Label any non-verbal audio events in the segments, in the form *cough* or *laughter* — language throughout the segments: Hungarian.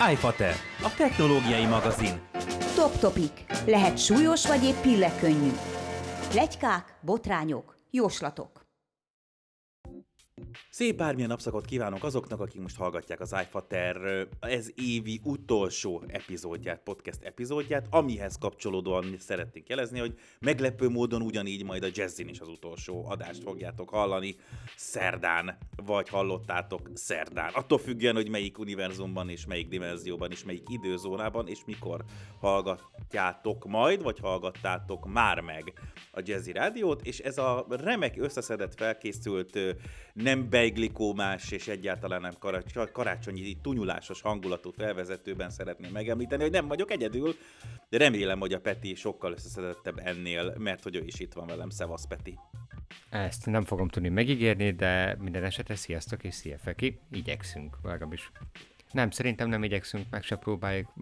iFater, a technológiai magazin. Top Topic. Lehet súlyos vagy épp pillekönnyű. Legykák, botrányok, jóslatok. Szép bármilyen napszakot kívánok azoknak, akik most hallgatják az iFater ez évi utolsó epizódját, podcast epizódját, amihez kapcsolódóan szeretnénk jelezni, hogy meglepő módon ugyanígy majd a Jazzin is az utolsó adást fogjátok hallani szerdán, vagy hallottátok szerdán. Attól függően, hogy melyik univerzumban és melyik dimenzióban és melyik időzónában és mikor hallgatjátok majd, vagy hallgattátok már meg a Jazzy Rádiót, és ez a remek összeszedett, felkészült nem beiglikómás és egyáltalán nem karács- karácsonyi tunyulásos hangulatú felvezetőben szeretném megemlíteni, hogy nem vagyok egyedül, de remélem, hogy a Peti sokkal összeszedettebb ennél, mert hogy ő is itt van velem. Szevasz, Peti! Ezt nem fogom tudni megígérni, de minden esetre sziasztok és szia Feki, igyekszünk, legalábbis nem, szerintem nem igyekszünk, meg se próbáljuk.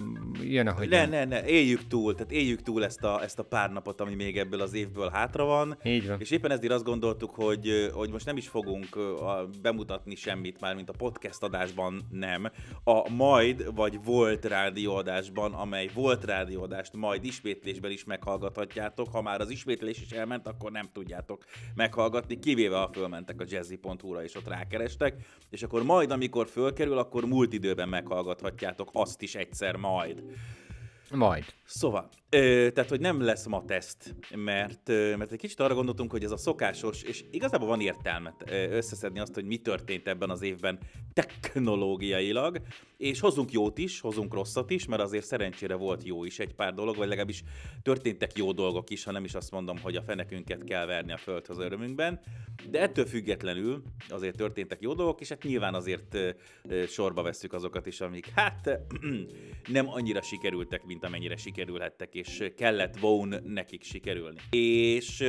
Jön, ahogy Ne, jön. ne, ne, éljük túl, tehát éljük túl ezt a, ezt a pár napot, ami még ebből az évből hátra van. Így van. És éppen ezért azt gondoltuk, hogy, hogy most nem is fogunk bemutatni semmit már, mint a podcast adásban nem. A majd vagy volt rádióadásban, amely volt rádióadást majd ismétlésben is meghallgathatjátok. Ha már az ismétlés is elment, akkor nem tudjátok meghallgatni, kivéve ha fölmentek a jazzy.hu-ra és ott rákerestek. És akkor majd, amikor fölkerül, akkor múlt időben meghallgathatjátok azt is egyszer majd. Majd. Szóval, ö, tehát, hogy nem lesz ma teszt, mert, ö, mert egy kicsit arra gondoltunk, hogy ez a szokásos, és igazából van értelmet ö, összeszedni azt, hogy mi történt ebben az évben technológiailag, és hozunk jót is, hozunk rosszat is, mert azért szerencsére volt jó is egy pár dolog, vagy legalábbis történtek jó dolgok is, ha nem is azt mondom, hogy a fenekünket kell verni a földhöz örömünkben, de ettől függetlenül azért történtek jó dolgok, és hát nyilván azért ö, ö, sorba vesszük azokat is, amik hát *clears throat* nem annyira sikerültek, mint amennyire sikerülhettek, és kellett volna nekik sikerülni. És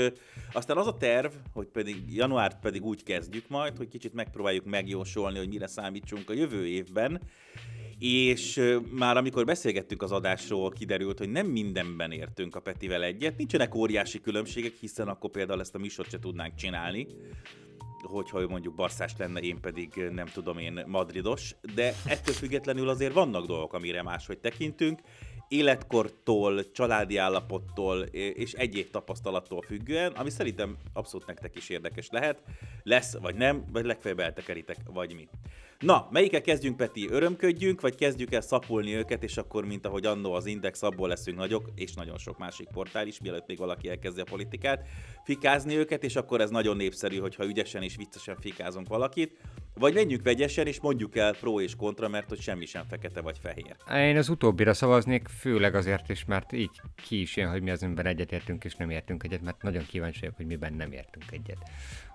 aztán az a terv, hogy pedig januárt pedig úgy kezdjük majd, hogy kicsit megpróbáljuk megjósolni, hogy mire számítsunk a jövő évben, és már amikor beszélgettünk az adásról, kiderült, hogy nem mindenben értünk a Petivel egyet, nincsenek óriási különbségek, hiszen akkor például ezt a műsort se tudnánk csinálni, hogyha ő mondjuk barszás lenne, én pedig nem tudom én madridos, de ettől függetlenül azért vannak dolgok, amire máshogy tekintünk, életkortól, családi állapottól és egyéb tapasztalattól függően, ami szerintem abszolút nektek is érdekes lehet, lesz vagy nem, vagy legfeljebb eltekeritek, vagy mi. Na, melyikkel kezdjünk, Peti? Örömködjünk, vagy kezdjük el szapulni őket, és akkor, mint ahogy annó az Index, abból leszünk nagyok, és nagyon sok másik portál is, mielőtt még valaki elkezdi a politikát, fikázni őket, és akkor ez nagyon népszerű, hogyha ügyesen és viccesen fikázunk valakit, vagy menjünk vegyesen, és mondjuk el pro és kontra, mert hogy semmi sem fekete vagy fehér. Én az utóbbira szavaznék, főleg azért is, mert így ki is jön, hogy mi az önben egyetértünk és nem értünk egyet, mert nagyon kíváncsi vagyok, hogy miben nem értünk egyet.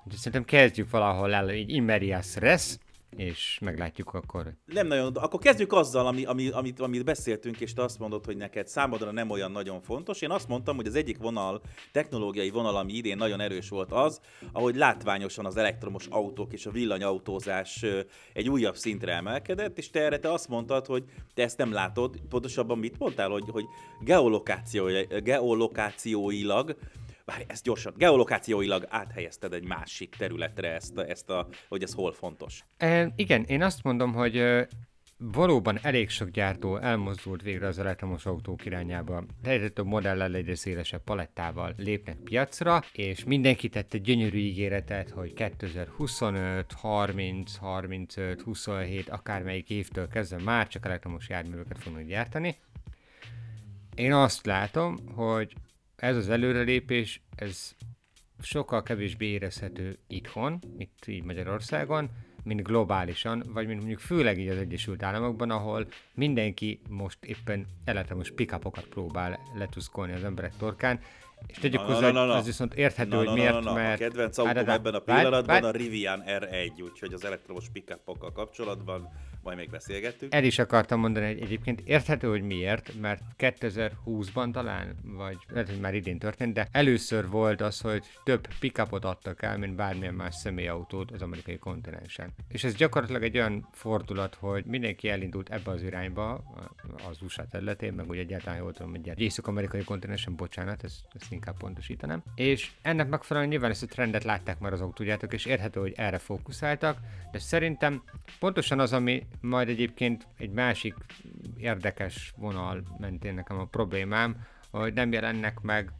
Úgyhogy szerintem kezdjük valahol el, így immerias res, és meglátjuk akkor. Nem nagyon, akkor kezdjük azzal, ami, ami, amit, amit beszéltünk, és te azt mondod, hogy neked számodra nem olyan nagyon fontos. Én azt mondtam, hogy az egyik vonal, technológiai vonal, ami idén nagyon erős volt az, ahogy látványosan az elektromos autók és a villanyautózás egy újabb szintre emelkedett, és te erre te azt mondtad, hogy te ezt nem látod, pontosabban mit mondtál, hogy, hogy geolokáció, geolokációilag Várj, ezt gyorsan, geolokációilag áthelyezted egy másik területre ezt, ezt a, hogy ez hol fontos. E, igen, én azt mondom, hogy valóban elég sok gyártó elmozdult végre az elektromos autók irányába. Egyre több modellel, egyre szélesebb palettával lépnek piacra, és mindenki tette gyönyörű ígéretet, hogy 2025, 30, 35, 27, akármelyik évtől kezdve már csak elektromos járműveket fognak gyártani. Én azt látom, hogy ez az előrelépés, ez sokkal kevésbé érezhető itthon, itt így Magyarországon, mint globálisan, vagy mint mondjuk főleg így az Egyesült Államokban, ahol mindenki most éppen elektromos pikapokat próbál letuszkolni az emberek torkán, és tegyük Na, hozzá, na, na, na. az viszont érthető, Na, hogy na, miért, na, na, mert... A kedvenc autóm ebben a pillanatban várj. a Rivian R1, úgyhogy az elektromos pickupokkal kapcsolatban majd még beszélgettünk. El is akartam mondani, hogy egyébként érthető, hogy miért, mert 2020-ban talán, vagy lehet, hogy már idén történt, de először volt az, hogy több pickupot adtak el, mint bármilyen más személyautót az amerikai kontinensen. És ez gyakorlatilag egy olyan fordulat, hogy mindenki elindult ebbe az irányba, az USA területén, meg úgy egyáltalán jól tudom, hogy egy észak-amerikai kontinensen, bocsánat, ezt, ezt inkább pontosítanám. És ennek megfelelően nyilván ezt a trendet látták már az autógyártók, és érthető, hogy erre fókuszáltak, de szerintem pontosan az, ami majd egyébként egy másik érdekes vonal mentén nekem a problémám, hogy nem jelennek meg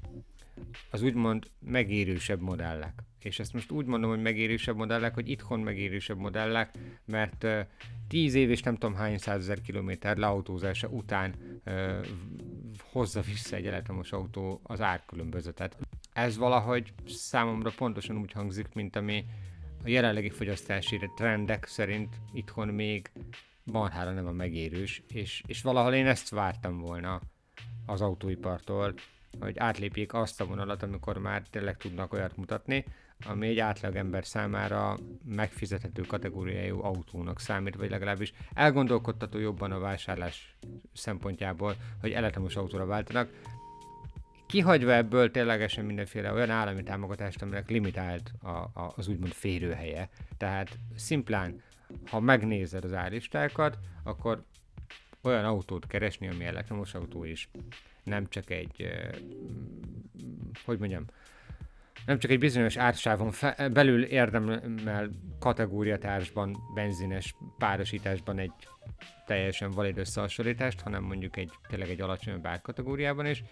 az úgymond megérősebb modellek. És ezt most úgy mondom, hogy megérősebb modellek, hogy itthon megérősebb modellek, mert uh, 10 év és nem tudom hány százezer kilométer leautózása után uh, hozza vissza egy elektromos autó az árkülönbözetet. Ez valahogy számomra pontosan úgy hangzik, mint ami a jelenlegi fogyasztási trendek szerint itthon még marhára nem a megérős, és, és valahol én ezt vártam volna az autóipartól, hogy átlépjék azt a vonalat, amikor már tényleg tudnak olyat mutatni, ami egy átlagember számára megfizethető kategóriájú autónak számít, vagy legalábbis elgondolkodtató jobban a vásárlás szempontjából, hogy elektromos autóra váltanak. Kihagyva ebből ténylegesen mindenféle olyan állami támogatást, aminek limitált a, a, az úgymond férőhelye. Tehát szimplán, ha megnézed az állistákat, akkor olyan autót keresni, ami elektromos autó is, nem csak egy, hogy mondjam, nem csak egy bizonyos ársávon fe- belül érdemel kategóriatársban, benzines párosításban egy teljesen valid összehasonlítást, hanem mondjuk egy tényleg egy alacsonyabb árkategóriában is.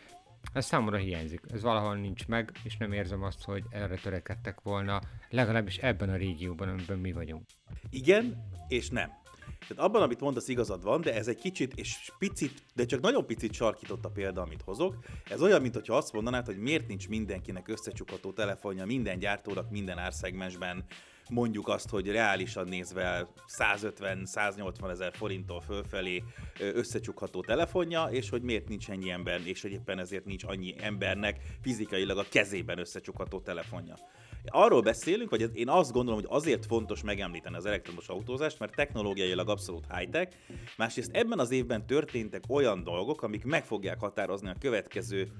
Ez számomra hiányzik. Ez valahol nincs meg, és nem érzem azt, hogy erre törekedtek volna, legalábbis ebben a régióban, amiben mi vagyunk. Igen, és nem. Tehát abban, amit mondasz, igazad van, de ez egy kicsit és picit, de csak nagyon picit sarkított a példa, amit hozok. Ez olyan, mintha azt mondanád, hogy miért nincs mindenkinek összecsukható telefonja minden gyártónak minden árszegmensben, mondjuk azt, hogy reálisan nézve 150-180 ezer forinttól fölfelé összecsukható telefonja, és hogy miért nincs ennyi ember, és hogy éppen ezért nincs annyi embernek fizikailag a kezében összecsukható telefonja. Arról beszélünk, vagy én azt gondolom, hogy azért fontos megemlíteni az elektromos autózást, mert technológiailag abszolút high-tech, másrészt ebben az évben történtek olyan dolgok, amik meg fogják határozni a következő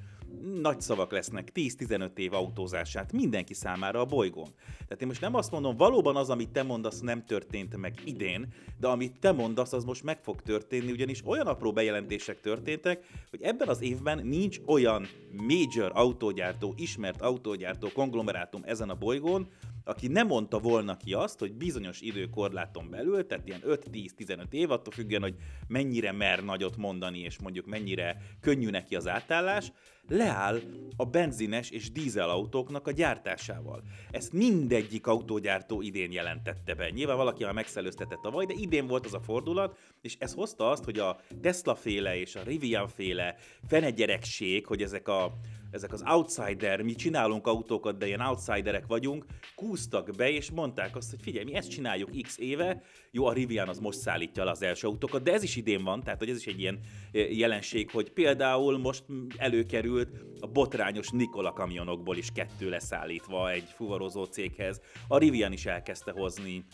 nagy szavak lesznek 10-15 év autózását mindenki számára a bolygón. Tehát én most nem azt mondom, valóban az, amit te mondasz, nem történt meg idén, de amit te mondasz, az most meg fog történni, ugyanis olyan apró bejelentések történtek, hogy ebben az évben nincs olyan major autógyártó, ismert autógyártó konglomerátum ezen a bolygón, aki nem mondta volna ki azt, hogy bizonyos időkorláton belül, tehát ilyen 5-10-15 év, attól függően, hogy mennyire mer nagyot mondani, és mondjuk mennyire könnyű neki az átállás, leáll a benzines és dízelautóknak a gyártásával. Ezt mindegyik autógyártó idén jelentette be. Nyilván valaki már megszelőztetett tavaly, de idén volt az a fordulat, és ez hozta azt, hogy a Tesla féle és a Rivian féle fenegyerekség, hogy ezek a ezek az outsider, mi csinálunk autókat, de ilyen outsiderek vagyunk, kúztak be, és mondták azt, hogy figyelj, mi ezt csináljuk x éve, jó, a Rivian az most szállítja le az első autókat, de ez is idén van, tehát hogy ez is egy ilyen eh, jelenség, hogy például most előkerült a botrányos Nikola kamionokból is kettő leszállítva egy fuvarozó céghez. A Rivian is elkezdte hozni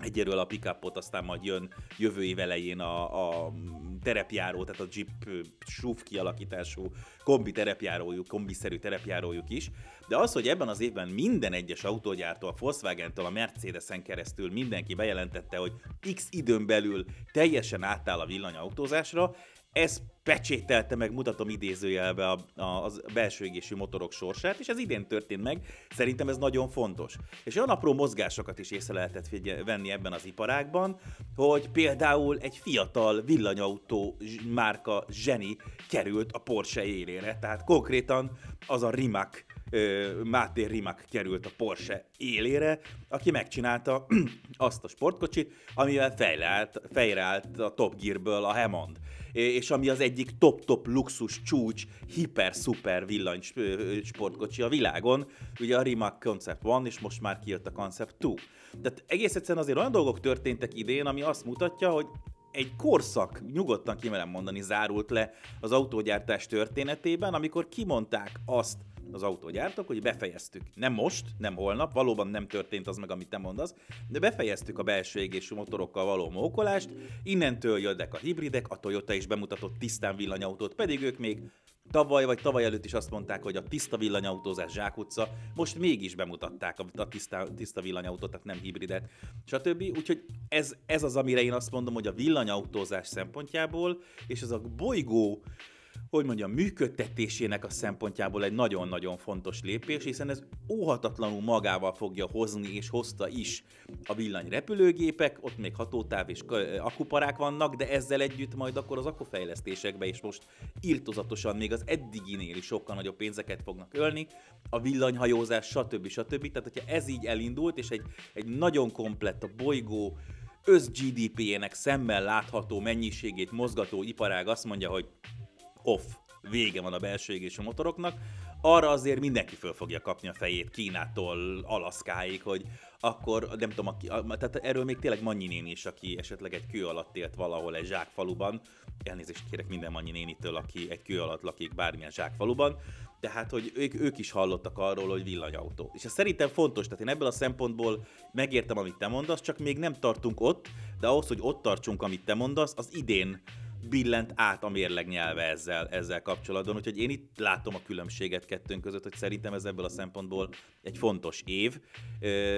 egyről a pickupot, aztán majd jön jövő év elején a, a terepjáró, tehát a Jeep SUV kialakítású kombi terepjárójuk, kombiszerű terepjárójuk is. De az, hogy ebben az évben minden egyes autógyártó, a Volkswagen-től a Mercedes-en keresztül mindenki bejelentette, hogy x időn belül teljesen átáll a villanyautózásra, ez pecsételte meg, mutatom idézőjelbe a, a, a belső égésű motorok sorsát, és ez idén történt meg. Szerintem ez nagyon fontos. És olyan apró mozgásokat is észre lehetett figyel, venni ebben az iparágban, hogy például egy fiatal villanyautó márka zseni került a Porsche élére. Tehát konkrétan az a Rimac Máté Rimac került a Porsche élére, aki megcsinálta *clears throat* azt a sportkocsit, amivel fejreállt, fejreállt a Top Gearből a Hammond és ami az egyik top-top luxus csúcs, hiper-szuper villany sportkocsi a világon, ugye a Rimac Concept One, és most már kijött a Concept 2. Tehát egész egyszerűen azért olyan dolgok történtek idén, ami azt mutatja, hogy egy korszak, nyugodtan kimerem mondani, zárult le az autógyártás történetében, amikor kimondták azt, az autógyártók, hogy befejeztük. Nem most, nem holnap, valóban nem történt az meg, amit te mondasz, de befejeztük a belső égésű motorokkal való mókolást, innentől jöttek a hibridek, a Toyota is bemutatott tisztán villanyautót, pedig ők még tavaly vagy tavaly előtt is azt mondták, hogy a tiszta villanyautózás zsákutca, most mégis bemutatták a tiszta, tiszta villanyautót, tehát nem hibridet, stb. Úgyhogy ez, ez az, amire én azt mondom, hogy a villanyautózás szempontjából, és ez a bolygó hogy mondjam, működtetésének a szempontjából egy nagyon-nagyon fontos lépés, hiszen ez óhatatlanul magával fogja hozni, és hozta is a villanyrepülőgépek, ott még hatótáv és akuparák vannak, de ezzel együtt majd akkor az akufejlesztésekbe is most írtozatosan még az eddiginél is sokkal nagyobb pénzeket fognak ölni, a villanyhajózás, stb. stb. Tehát, hogyha ez így elindult, és egy, egy nagyon komplett a bolygó össz GDP-jének szemmel látható mennyiségét mozgató iparág azt mondja, hogy off, vége van a belső égésű motoroknak, arra azért mindenki föl fogja kapni a fejét Kínától Alaszkáig, hogy akkor nem tudom, aki, tehát erről még tényleg Mannyi néni is, aki esetleg egy kő alatt élt valahol egy zsákfaluban, elnézést kérek minden Mannyi nénitől, aki egy kő alatt lakik bármilyen zsákfaluban, tehát, hogy ők, ők is hallottak arról, hogy villanyautó. És ez szerintem fontos, tehát én ebből a szempontból megértem, amit te mondasz, csak még nem tartunk ott, de ahhoz, hogy ott tartsunk, amit te mondasz, az idén billent át a mérleg nyelve ezzel, ezzel kapcsolatban. Úgyhogy én itt látom a különbséget kettőnk között, hogy szerintem ez ebből a szempontból egy fontos év,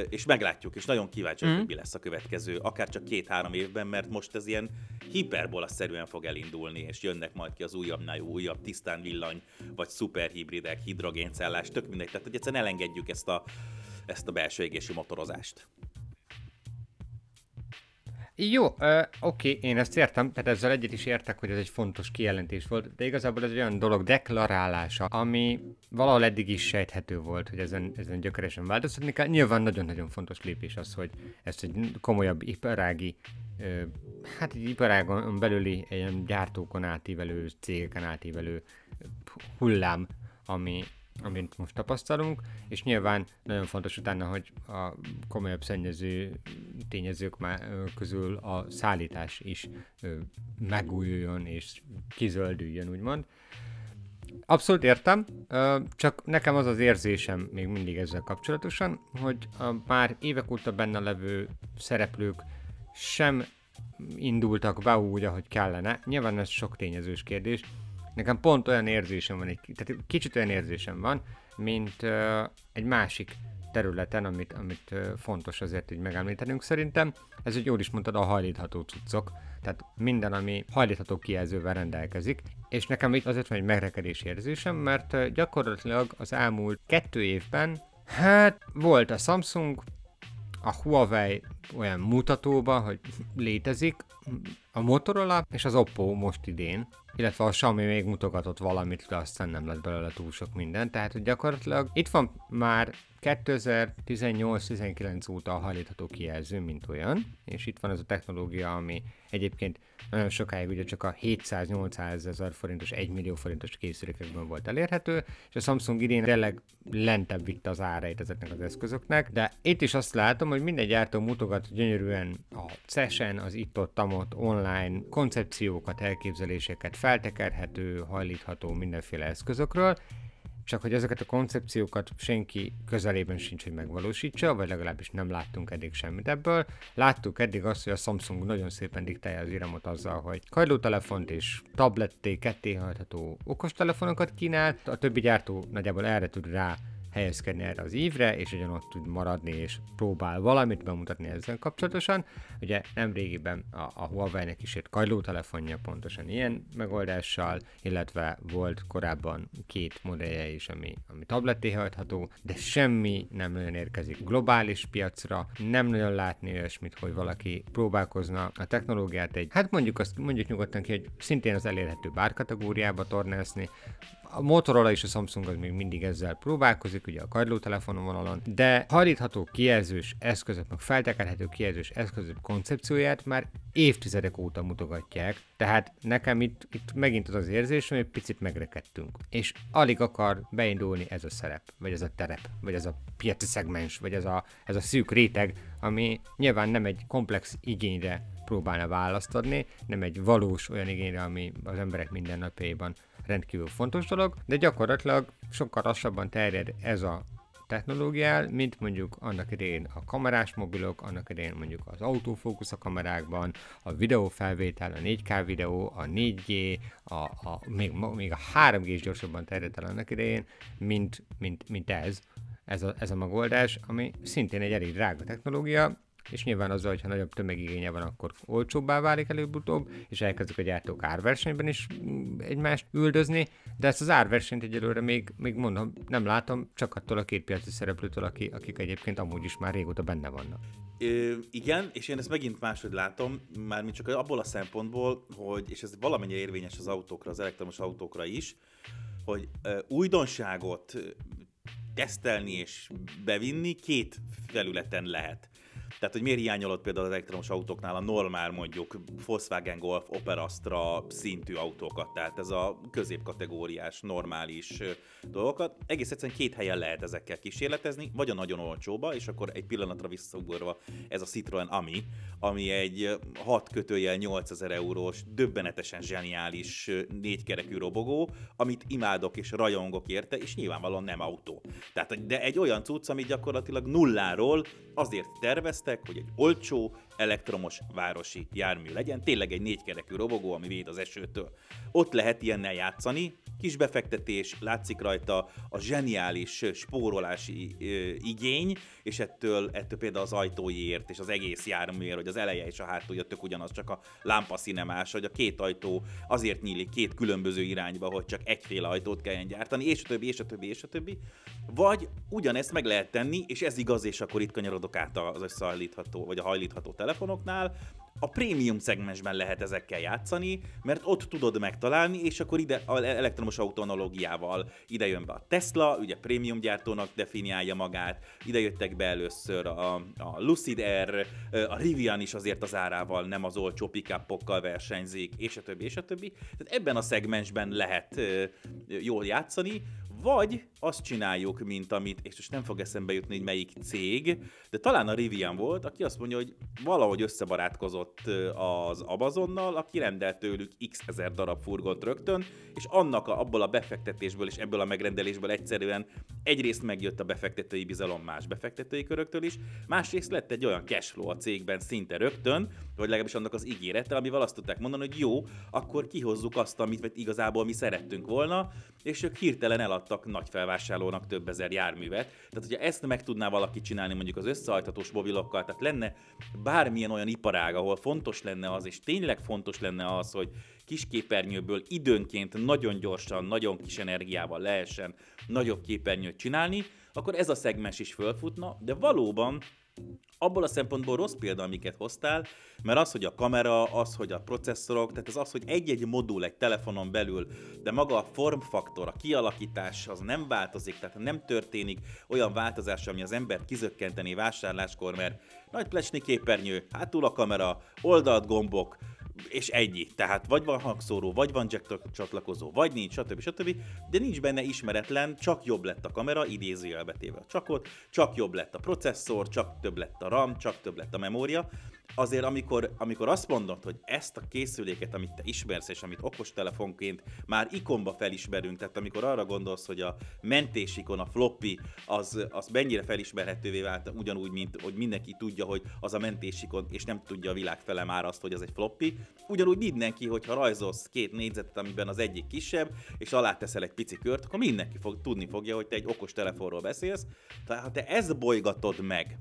és meglátjuk, és nagyon kíváncsi, mm. hogy mi lesz a következő, akár csak két-három évben, mert most ez ilyen hiperbola-szerűen fog elindulni, és jönnek majd ki az újabbnál újabb tisztán villany, vagy szuperhibridek, hidrogéncellás, tök mindegy. Tehát, hogy egyszerűen elengedjük ezt a, ezt a belső égési motorozást. Jó, uh, oké, én ezt értem, tehát ezzel egyet is értek, hogy ez egy fontos kijelentés volt, de igazából ez egy olyan dolog deklarálása, ami valahol eddig is sejthető volt, hogy ezen, ezen gyökeresen változtatni kell. Nyilván nagyon-nagyon fontos lépés az, hogy ezt egy komolyabb iparági, uh, hát egy iparágon belüli, egy gyártókon átívelő, cégeken átívelő hullám, ami, amit most tapasztalunk, és nyilván nagyon fontos utána, hogy a komolyabb szennyező tényezők közül a szállítás is megújuljon és kizöldüljön, úgymond. Abszolút értem, csak nekem az az érzésem még mindig ezzel kapcsolatosan, hogy a már évek óta benne levő szereplők sem indultak be úgy, ahogy kellene. Nyilván ez sok tényezős kérdés, Nekem pont olyan érzésem van, egy, tehát kicsit olyan érzésem van, mint uh, egy másik területen, amit, amit uh, fontos azért így megemlítenünk szerintem. Ez, hogy jól is mondtad, a hajlítható cuccok. Tehát minden, ami hajlítható kijelzővel rendelkezik. És nekem itt azért van egy megrekedés érzésem, mert uh, gyakorlatilag az elmúlt kettő évben, hát volt a Samsung, a Huawei olyan mutatóba, hogy létezik, a Motorola és az Oppo most idén, illetve a Xiaomi még mutogatott valamit, de aztán nem lett belőle túl sok minden, tehát hogy gyakorlatilag itt van már 2018-19 óta a hajlítható kijelző, mint olyan, és itt van ez a technológia, ami egyébként nagyon sokáig ugye csak a 700-800 ezer forintos, 1 millió forintos készülékekben volt elérhető, és a Samsung idén tényleg lentebb vitte az árait ezeknek az eszközöknek, de itt is azt látom, hogy minden gyártó mutogat gyönyörűen a CES-en, az itt-ott, tamot, online koncepciókat, elképzeléseket, feltekerhető, hajlítható mindenféle eszközökről, csak hogy ezeket a koncepciókat senki közelében sincs, hogy megvalósítsa, vagy legalábbis nem láttunk eddig semmit ebből. Láttuk eddig azt, hogy a Samsung nagyon szépen diktálja az iramot azzal, hogy kajlótelefont és tabletté, ketté hajtható okostelefonokat kínál, a többi gyártó nagyjából erre tud rá helyezkedni erre az ívre, és ugyanott tud maradni, és próbál valamit bemutatni ezzel kapcsolatosan. Ugye nemrégiben a, a Huawei-nek is egy kajló telefonja pontosan ilyen megoldással, illetve volt korábban két modellje is, ami, ami tabletté hajtható, de semmi nem nagyon érkezik globális piacra, nem nagyon látni olyasmit, hogy valaki próbálkozna a technológiát egy, hát mondjuk azt mondjuk nyugodtan ki, hogy szintén az elérhető bárkategóriába tornászni, a Motorola és a Samsung az még mindig ezzel próbálkozik, ugye a kagyló telefonon vonalon, de hajlítható kijelzős eszközök, meg feltekerhető kijelzős eszközök koncepcióját már évtizedek óta mutogatják, tehát nekem itt, itt megint az az érzés, hogy egy picit megrekedtünk. És alig akar beindulni ez a szerep, vagy ez a terep, vagy ez a piaci szegmens, vagy ez a, ez a szűk réteg, ami nyilván nem egy komplex igényre próbálna választ adni, nem egy valós olyan igényre, ami az emberek mindennapjaiban rendkívül fontos dolog, de gyakorlatilag sokkal lassabban terjed ez a technológiál, mint mondjuk annak idején a kamerás mobilok, annak idején mondjuk az autofókusz a kamerákban, a videófelvétel, a 4K videó, a 4G, a, a, még, még a 3G is gyorsabban terjedt el annak idején, mint, mint, mint ez, ez a, ez a megoldás, ami szintén egy elég drága technológia, és nyilván az, hogyha nagyobb tömegigénye van, akkor olcsóbbá válik előbb-utóbb, és elkezdik a gyártók árversenyben is mm, egymást üldözni, de ezt az árversenyt egyelőre még, még mondom, nem látom, csak attól a két piaci szereplőtől, akik, akik egyébként amúgy is már régóta benne vannak. Ö, igen, és én ezt megint máshogy látom, mármint csak abból a szempontból, hogy, és ez valamennyire érvényes az autókra, az elektromos autókra is, hogy ö, újdonságot tesztelni és bevinni két felületen lehet. Tehát, hogy miért hiányolod például az elektromos autóknál a normál mondjuk Volkswagen Golf, Opera Astra szintű autókat, tehát ez a középkategóriás, normális dolgokat. Egész egyszerűen két helyen lehet ezekkel kísérletezni, vagy a nagyon olcsóba, és akkor egy pillanatra visszaugorva ez a Citroen Ami, ami egy 6 kötőjel 8000 eurós, döbbenetesen zseniális négykerekű robogó, amit imádok és rajongok érte, és nyilvánvalóan nem autó. Tehát, de egy olyan cucc, ami gyakorlatilag nulláról azért hogy egy olcsó, elektromos városi jármű legyen, tényleg egy négykerekű robogó, ami véd az esőtől. Ott lehet ilyennel játszani, kis befektetés, látszik rajta a zseniális spórolási ö, igény, és ettől, ettől például az ajtóiért és az egész járműért, hogy az eleje és a hátulja tök ugyanaz, csak a lámpa színe más, hogy a két ajtó azért nyílik két különböző irányba, hogy csak egyféle ajtót kelljen gyártani, és a többi, és a többi, és a többi. Vagy ugyanezt meg lehet tenni, és ez igaz, és akkor itt kanyarodok át az összehajlítható, vagy a hajlítható telefonoknál, a prémium szegmensben lehet ezekkel játszani, mert ott tudod megtalálni, és akkor ide a elektromos autó analógiával ide jön be a Tesla, ugye prémium gyártónak definiálja magát, ide jöttek be először a, a Lucid Air, a Rivian is azért az árával nem az olcsó pickupokkal versenyzik, és a többi, és a többi. Tehát ebben a szegmensben lehet jól játszani, vagy azt csináljuk, mint amit, és most nem fog eszembe jutni, hogy melyik cég, de talán a Rivian volt, aki azt mondja, hogy valahogy összebarátkozott az Amazonnal, aki rendelt tőlük x ezer darab furgont rögtön, és annak a, abból a befektetésből és ebből a megrendelésből egyszerűen egyrészt megjött a befektetői bizalom más befektetői köröktől is, másrészt lett egy olyan cashflow a cégben szinte rögtön, vagy legalábbis annak az ígérete, amivel azt tudták mondani, hogy jó, akkor kihozzuk azt, amit igazából mi szerettünk volna, és ők hirtelen eladtak nagy felvásárlónak több ezer járművet. Tehát, hogyha ezt meg tudná valaki csinálni mondjuk az összehajthatós mobilokkal, tehát lenne bármilyen olyan iparág, ahol fontos lenne az, és tényleg fontos lenne az, hogy kis képernyőből időnként nagyon gyorsan, nagyon kis energiával lehessen nagyobb képernyőt csinálni, akkor ez a szegmens is fölfutna, de valóban abból a szempontból rossz példa, amiket hoztál, mert az, hogy a kamera, az, hogy a processzorok, tehát ez az, hogy egy-egy modul egy telefonon belül, de maga a formfaktor, a kialakítás az nem változik, tehát nem történik olyan változás, ami az ember kizökkenteni vásárláskor, mert nagy plecsni képernyő, hátul a kamera, oldalt gombok, és ennyi. Tehát vagy van hangszóró, vagy van jack csatlakozó, vagy nincs, stb. stb. De nincs benne ismeretlen, csak jobb lett a kamera, idézőjelbetéve a csakot, csak jobb lett a processzor, csak több lett a RAM, csak több lett a memória azért amikor, amikor azt mondod, hogy ezt a készüléket, amit te ismersz, és amit okostelefonként már ikonba felismerünk, tehát amikor arra gondolsz, hogy a mentésikon, a floppy, az, az mennyire felismerhetővé vált, ugyanúgy, mint hogy mindenki tudja, hogy az a mentésikon, és nem tudja a világ fele már azt, hogy az egy floppy. Ugyanúgy mindenki, hogyha rajzolsz két négyzetet, amiben az egyik kisebb, és alá teszel egy pici kört, akkor mindenki fog, tudni fogja, hogy te egy okos telefonról beszélsz. Tehát ha te ezt bolygatod meg,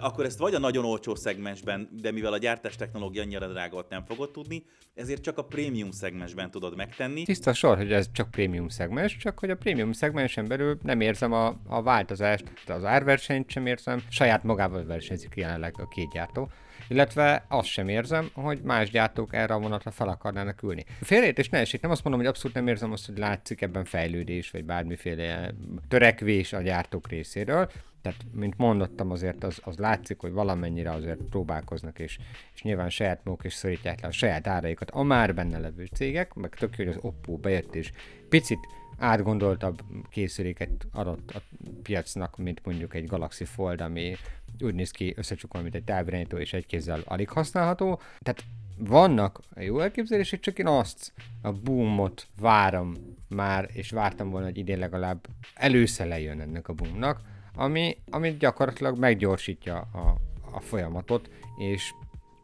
akkor ezt vagy a nagyon olcsó szegmensben, de mivel a gyártás technológia annyira drága, nem fogod tudni, ezért csak a prémium szegmensben tudod megtenni. Tiszta sor, hogy ez csak prémium szegmens, csak hogy a prémium szegmensen belül nem érzem a, a változást, az árversenyt sem érzem, saját magával versenyzik jelenleg a két gyártó illetve azt sem érzem, hogy más gyártók erre a vonatra fel akarnának ülni. Félreértés ne esik, nem azt mondom, hogy abszolút nem érzem azt, hogy látszik ebben fejlődés, vagy bármiféle törekvés a gyártók részéről, tehát, mint mondottam, azért az, az látszik, hogy valamennyire azért próbálkoznak, és, és nyilván saját maguk is szorítják le a saját áraikat a már benne levő cégek, meg tök jó, hogy az Oppo bejött, és picit átgondoltabb készüléket adott a piacnak, mint mondjuk egy Galaxy Fold, ami úgy néz ki összecsukva, mint egy távirányító, és egy kézzel alig használható. Tehát vannak jó elképzelések, csak én azt a boomot várom már, és vártam volna, hogy idén legalább elősze lejön ennek a boomnak, ami, ami gyakorlatilag meggyorsítja a, a folyamatot, és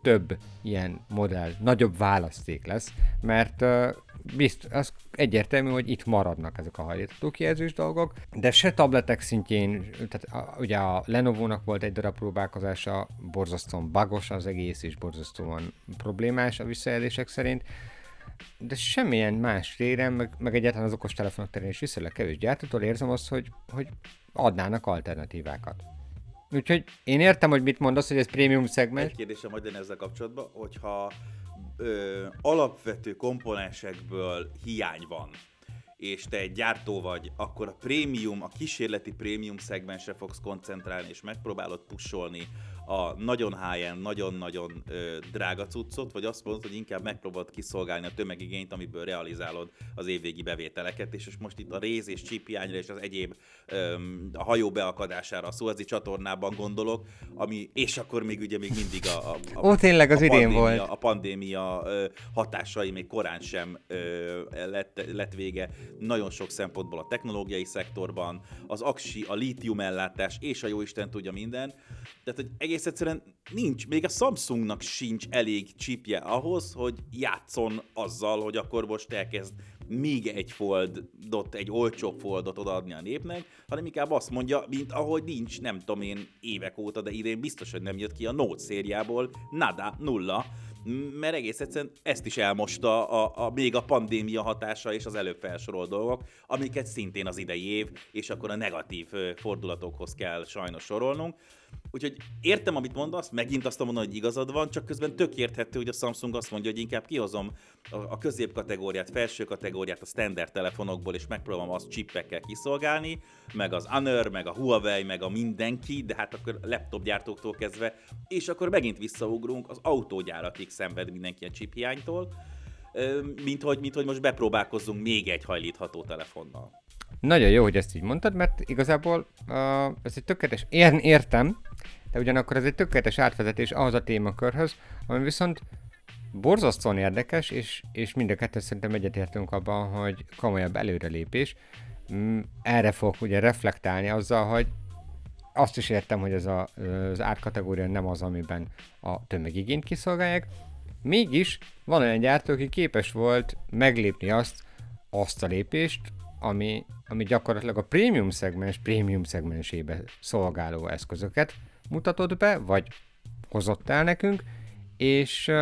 több ilyen modell, nagyobb választék lesz, mert uh, bizt, az egyértelmű, hogy itt maradnak ezek a hajlítható kijelzős dolgok, de se tabletek szintjén, tehát a, ugye a Lenovo-nak volt egy darab próbálkozása, borzasztóan bagos az egész, és borzasztóan problémás a visszajelzések szerint, de semmilyen más téren, meg, meg egyáltalán az okostelefonok terén is viszonylag kevés gyártótól érzem azt, hogy, hogy adnának alternatívákat. Úgyhogy én értem, hogy mit mondasz, hogy ez prémium szegmens. Egy kérdésem majd lenne ezzel kapcsolatban, hogyha ö, alapvető komponensekből hiány van, és te egy gyártó vagy, akkor a prémium, a kísérleti prémium szegmensre fogsz koncentrálni, és megpróbálod pusolni a nagyon high nagyon-nagyon drága cuccot, vagy azt mondod, hogy inkább megpróbálod kiszolgálni a tömegigényt, amiből realizálod az évvégi bevételeket, és most itt a réz és chip hiányra és az egyéb ö, a hajó beakadására a Suezi csatornában gondolok, ami, és akkor még ugye még mindig a, a, a, Ó, tényleg az a idén pandémia, volt. A pandémia ö, hatásai még korán sem ö, lett, lett vége nagyon sok szempontból a technológiai szektorban, az aksi, a lítium ellátás, és a jóisten tudja minden. Tehát, hogy egész egyszerűen nincs, még a Samsungnak sincs elég chipje ahhoz, hogy játszon azzal, hogy akkor most elkezd még egy foldot, egy olcsóbb foldot odaadni a népnek, hanem inkább azt mondja, mint ahogy nincs, nem tudom én, évek óta, de idén biztos, hogy nem jött ki a Note szériából, nada, nulla, mert egész egyszerűen ezt is elmosta a, a, még a pandémia hatása és az előbb felsorolt dolgok, amiket szintén az idei év, és akkor a negatív fordulatokhoz kell sajnos sorolnunk. Úgyhogy értem, amit mondasz, megint azt mondom, hogy igazad van, csak közben tök érthető, hogy a Samsung azt mondja, hogy inkább kihozom a, a középkategóriát, felső kategóriát a standard telefonokból, és megpróbálom azt chipekkel kiszolgálni, meg az Honor, meg a Huawei, meg a mindenki, de hát akkor laptop gyártóktól kezdve, és akkor megint visszaugrunk, az autógyárakig szenved mindenki a chip hiánytól, mint hogy, mint hogy most bepróbálkozzunk még egy hajlítható telefonnal. Nagyon jó, hogy ezt így mondtad, mert igazából uh, ez egy tökéletes, én értem, de ugyanakkor ez egy tökéletes átvezetés ahhoz a témakörhöz, ami viszont borzasztóan érdekes, és, és mind a kettő szerintem egyetértünk abban, hogy komolyabb előrelépés. Mm, Erre fog ugye reflektálni azzal, hogy azt is értem, hogy ez a, az árkategória nem az, amiben a tömegigényt kiszolgálják. Mégis van olyan gyártó, aki képes volt meglépni azt, azt a lépést, ami, ami gyakorlatilag a prémium szegmens prémium szegmensébe szolgáló eszközöket mutatott be, vagy hozott el nekünk, és uh,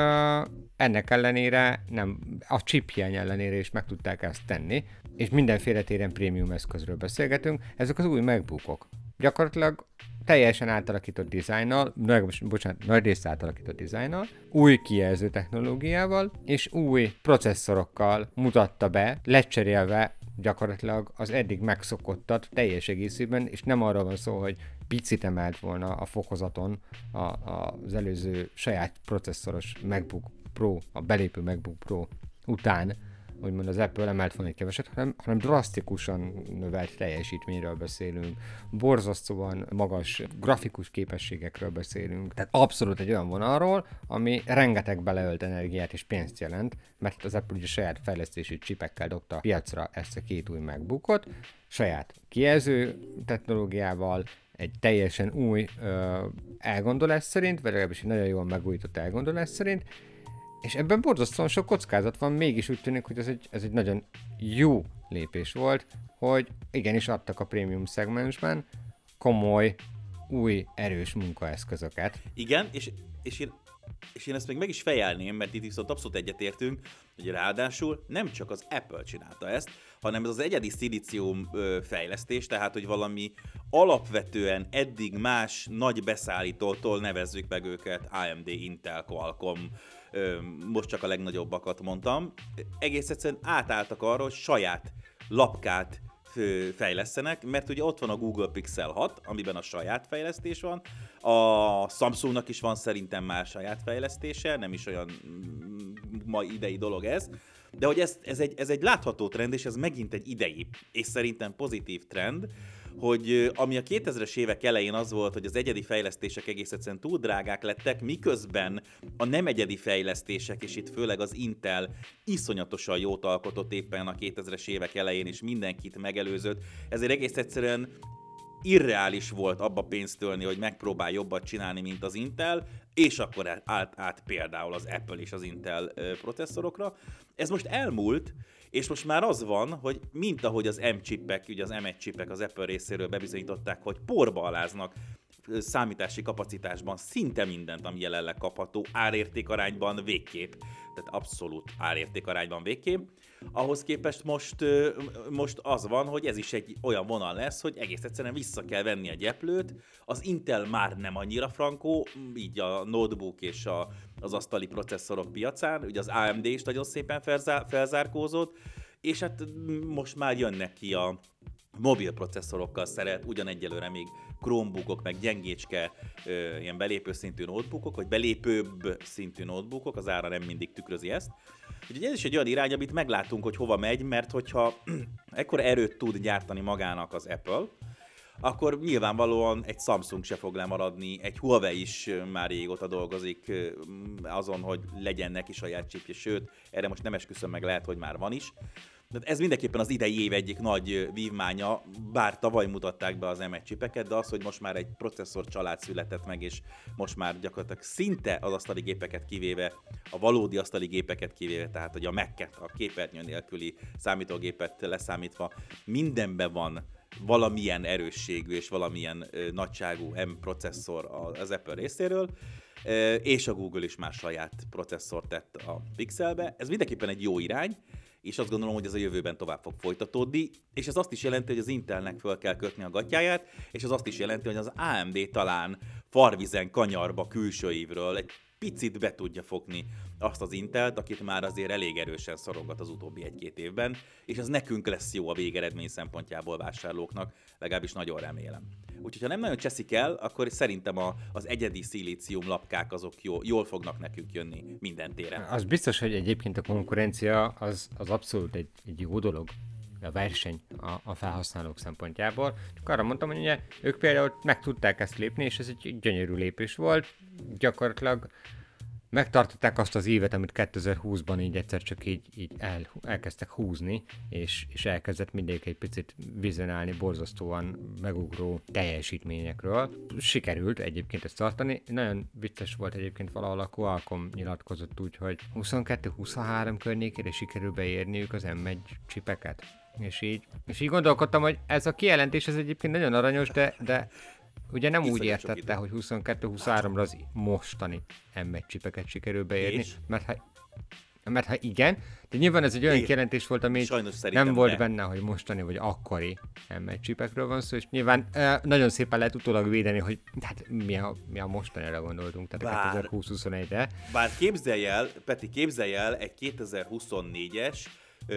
ennek ellenére, nem, a chip hiány ellenére is meg tudták ezt tenni, és mindenféle téren prémium eszközről beszélgetünk, ezek az új megbukok. Gyakorlatilag teljesen átalakított dizájnnal, nagy, bocsánat, nagy részt átalakított dizájnnal, új kijelző technológiával és új processzorokkal mutatta be, lecserélve gyakorlatilag az eddig megszokottat teljes egészében, és nem arról van szó, hogy picit emelt volna a fokozaton a, a, az előző saját processzoros MacBook Pro, a belépő MacBook Pro után, úgymond az Apple emelt volna egy keveset, hanem, hanem drasztikusan növelt teljesítményről beszélünk, borzasztóan magas grafikus képességekről beszélünk, tehát abszolút egy olyan vonalról, ami rengeteg beleölt energiát és pénzt jelent, mert az Apple ugye saját fejlesztési csipekkel dobta a piacra ezt a két új MacBookot, saját kijelző technológiával, egy teljesen új ö, elgondolás szerint, vagy legalábbis egy nagyon jól megújított elgondolás szerint, és ebben borzasztóan sok kockázat van, mégis úgy tűnik, hogy ez egy, ez egy nagyon jó lépés volt, hogy igenis adtak a prémium szegmensben komoly, új, erős munkaeszközöket. Igen, és, és én és én ezt még meg is fejelném, mert itt viszont abszolút egyetértünk, hogy ráadásul nem csak az Apple csinálta ezt, hanem ez az egyedi szilícium fejlesztés, tehát hogy valami alapvetően eddig más nagy beszállítótól nevezzük meg őket, AMD, Intel, Qualcomm, most csak a legnagyobbakat mondtam, egész egyszerűen átálltak arra, hogy saját lapkát fejlesztenek, mert ugye ott van a Google Pixel 6, amiben a saját fejlesztés van, a Samsungnak is van szerintem már saját fejlesztése, nem is olyan mm, ma idei dolog ez, de hogy ez, ez, egy, ez egy látható trend, és ez megint egy idei, és szerintem pozitív trend, hogy ami a 2000-es évek elején az volt, hogy az egyedi fejlesztések egész egyszerűen túl drágák lettek, miközben a nem egyedi fejlesztések, és itt főleg az Intel iszonyatosan jót alkotott éppen a 2000-es évek elején, és mindenkit megelőzött, ezért egész egyszerűen irreális volt abba pénzt tölni, hogy megpróbál jobbat csinálni, mint az Intel, és akkor át, át például az Apple és az Intel processzorokra. Ez most elmúlt, és most már az van, hogy mint ahogy az M-chipek, ugye az M1 chipek az Apple részéről bebizonyították, hogy porba aláznak számítási kapacitásban szinte mindent, ami jelenleg kapható, árértékarányban végképp, tehát abszolút árértékarányban végképp. Ahhoz képest most, most az van, hogy ez is egy olyan vonal lesz, hogy egész egyszerűen vissza kell venni a gyeplőt. Az Intel már nem annyira frankó, így a notebook és a, az asztali processzorok piacán, ugye az AMD is nagyon szépen felzár, felzárkózott, és hát most már jönnek ki a mobil processzorokkal szeret, ugyan egyelőre még Chromebookok, meg gyengécske ilyen belépő szintű notebookok, vagy belépőbb szintű notebookok, az ára nem mindig tükrözi ezt. Úgyhogy ez is egy olyan irány, amit meglátunk, hogy hova megy, mert hogyha *clears throat* ekkor erőt tud gyártani magának az Apple, akkor nyilvánvalóan egy Samsung se fog lemaradni, egy Huawei is már régóta dolgozik azon, hogy legyen neki saját chipje, sőt, erre most nem esküszöm meg, lehet, hogy már van is. De ez mindenképpen az idei év egyik nagy vívmánya, bár tavaly mutatták be az M1 csipeket, de az, hogy most már egy processzor család született meg, és most már gyakorlatilag szinte az asztali gépeket kivéve, a valódi asztali gépeket kivéve, tehát hogy a mac a képernyő nélküli számítógépet leszámítva, mindenben van valamilyen erősségű és valamilyen nagyságú M processzor az Apple részéről, és a Google is már saját processzort tett a Pixelbe. Ez mindenképpen egy jó irány, és azt gondolom, hogy ez a jövőben tovább fog folytatódni, és ez azt is jelenti, hogy az Intelnek föl kell kötni a gatyáját, és ez azt is jelenti, hogy az AMD talán farvizen kanyarba külső évről egy picit be tudja fogni azt az Intelt, akit már azért elég erősen szorongat az utóbbi egy-két évben, és ez nekünk lesz jó a végeredmény szempontjából vásárlóknak, legalábbis nagyon remélem. Úgyhogy ha nem nagyon cseszik el, akkor szerintem a, az egyedi szilícium lapkák azok jó, jól fognak nekünk jönni minden téren. Az biztos, hogy egyébként a konkurencia az, az abszolút egy, egy jó dolog a verseny a, a felhasználók szempontjából. Csak arra mondtam, hogy ugye, ők például meg tudták ezt lépni, és ez egy gyönyörű lépés volt. Gyakorlatilag megtartották azt az évet, amit 2020-ban így egyszer csak így, így el, elkezdtek húzni, és, és elkezdett mindegyik egy picit vizionálni borzasztóan megugró teljesítményekről. Sikerült egyébként ezt tartani. Nagyon vicces volt egyébként valahol a Qualcomm nyilatkozott úgy, hogy 22-23 környékére sikerül beérniük az M1 csipeket. És így, és így gondolkodtam, hogy ez a kijelentés ez egyébként nagyon aranyos, de, de Ugye nem úgy értette, hogy 22-23-ra az mostani M1 csipeket sikerül beérni, és? mert ha mert ha igen, de nyilván ez egy olyan kijelentés volt, ami nem volt ne. benne, hogy mostani vagy akkori M1 csipekről van szó, és nyilván e, nagyon szépen lehet utólag védeni, hogy hát mi a, mi a mostanira gondoltunk, tehát bár, 2021-re. Bár képzelj el, Peti, képzelj el egy 2024-es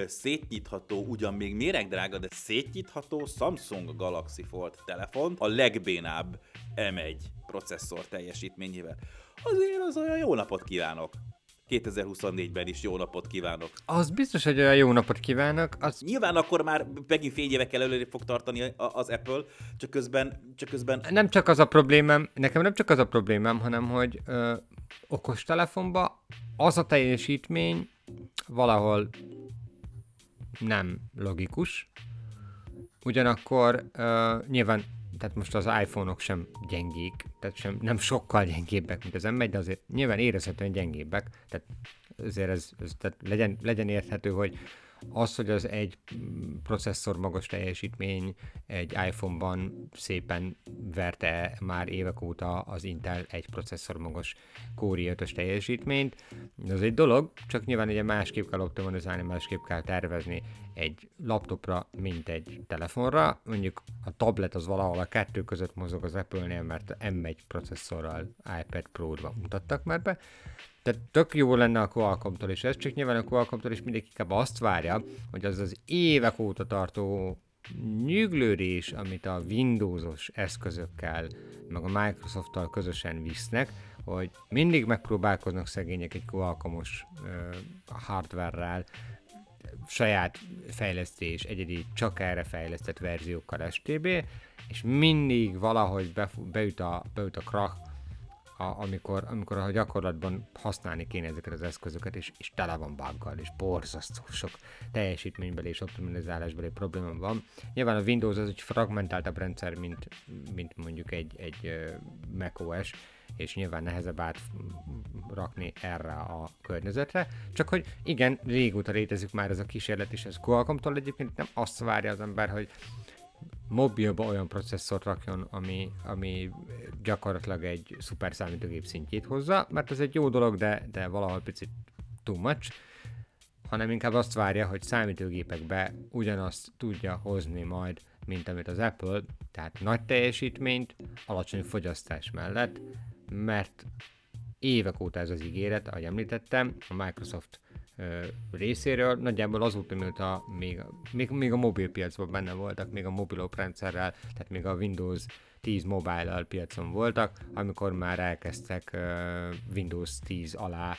szétnyitható, ugyan még méregdrága, de szétnyitható Samsung Galaxy Fold telefon a legbénább M1 processzor teljesítményével. Azért az olyan jó napot kívánok! 2024-ben is jó napot kívánok. Az biztos, hogy olyan jó napot kívánok. Az... Nyilván akkor már megint fél évekkel előre fog tartani az Apple, csak közben, csak közben... Nem csak az a problémám, nekem nem csak az a problémám, hanem hogy ö, okos telefonba az a teljesítmény valahol nem logikus. Ugyanakkor uh, nyilván, tehát most az iPhone-ok sem gyengék, tehát sem, nem sokkal gyengébbek, mint az M1, de azért nyilván érezhetően gyengébbek, tehát azért ez, ez tehát legyen, legyen érthető, hogy az, hogy az egy processzor magas teljesítmény egy iPhone-ban szépen verte már évek óta az Intel egy processzor magas Core 5 teljesítményt, az egy dolog, csak nyilván ugye másképp kell optimalizálni, másképp kell tervezni egy laptopra, mint egy telefonra. Mondjuk a tablet az valahol a kettő között mozog az Apple-nél, mert M1 processzorral iPad Pro-ba mutattak már be, tehát tök jó lenne a Qualcomm-tól is ez, csak nyilván a Qualcomm-tól is mindenki inkább azt várja, hogy az az évek óta tartó nyüglődés, amit a Windowsos eszközökkel, meg a Microsoft-tal közösen visznek, hogy mindig megpróbálkoznak szegények egy Qualcomm-os hardware-rel, saját fejlesztés, egyedi, csak erre fejlesztett verziókkal STB, és mindig valahogy beüt a, beüt a krach, a, amikor, amikor a gyakorlatban használni kéne ezeket az eszközöket, és, és tele van buggal, és borzasztó sok teljesítménybeli és optimalizálásbeli probléma van. Nyilván a Windows az egy fragmentáltabb rendszer, mint, mint mondjuk egy, egy macOS, és nyilván nehezebb átrakni erre a környezetre. Csak hogy igen, régóta létezik már ez a kísérlet, és ez Qualcomm-tól egyébként nem azt várja az ember, hogy mobilba olyan processzort rakjon, ami, ami gyakorlatilag egy szuper számítógép szintjét hozza, mert ez egy jó dolog, de, de valahol picit too much, hanem inkább azt várja, hogy számítógépekbe ugyanazt tudja hozni majd, mint amit az Apple, tehát nagy teljesítményt, alacsony fogyasztás mellett, mert évek óta ez az ígéret, ahogy említettem, a Microsoft ö, részéről, nagyjából azóta, mióta még, még, még a mobilpiacban benne voltak, még a mobilop rendszerrel, tehát még a Windows 10 mobile piacon voltak, amikor már elkezdtek ö, Windows 10 alá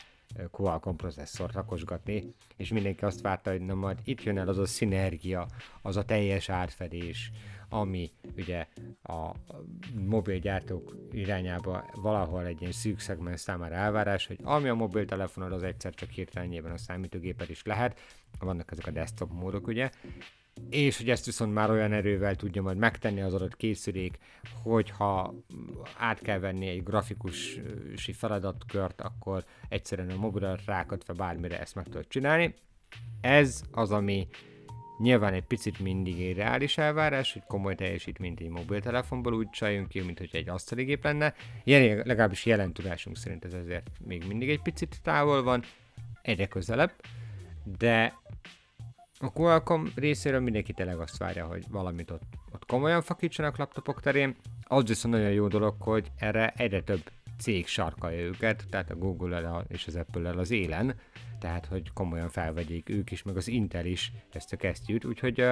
Qualcomm processzort rakosgatni, és mindenki azt várta, hogy na majd itt jön el az a szinergia, az a teljes átfedés, ami ugye a mobilgyártók irányába valahol egy ilyen szűk szegmens számára elvárás, hogy ami a mobiltelefonod, az egyszer csak hirtelenjében a számítógéped is lehet, vannak ezek a desktop módok, ugye, és hogy ezt viszont már olyan erővel tudja majd megtenni az adott készülék, hogyha át kell venni egy grafikusi feladatkört, akkor egyszerűen a mobilra rákötve bármire ezt meg tudod csinálni. Ez az, ami nyilván egy picit mindig egy reális elvárás, hogy komoly teljesítményt egy mobiltelefonból úgy csaljunk ki, mint hogy egy asztaligép lenne. Ilyen, legalábbis jelen tudásunk szerint ez ezért még mindig egy picit távol van, egyre közelebb, de a Qualcomm részéről mindenki tényleg azt várja, hogy valamit ott, ott komolyan fakítsanak laptopok terén. Az viszont nagyon jó dolog, hogy erre egyre több cég sarkalja őket, tehát a Google-el és az Apple-el az élen, tehát hogy komolyan felvegyék ők is, meg az Intel is ezt a kesztyűt, úgyhogy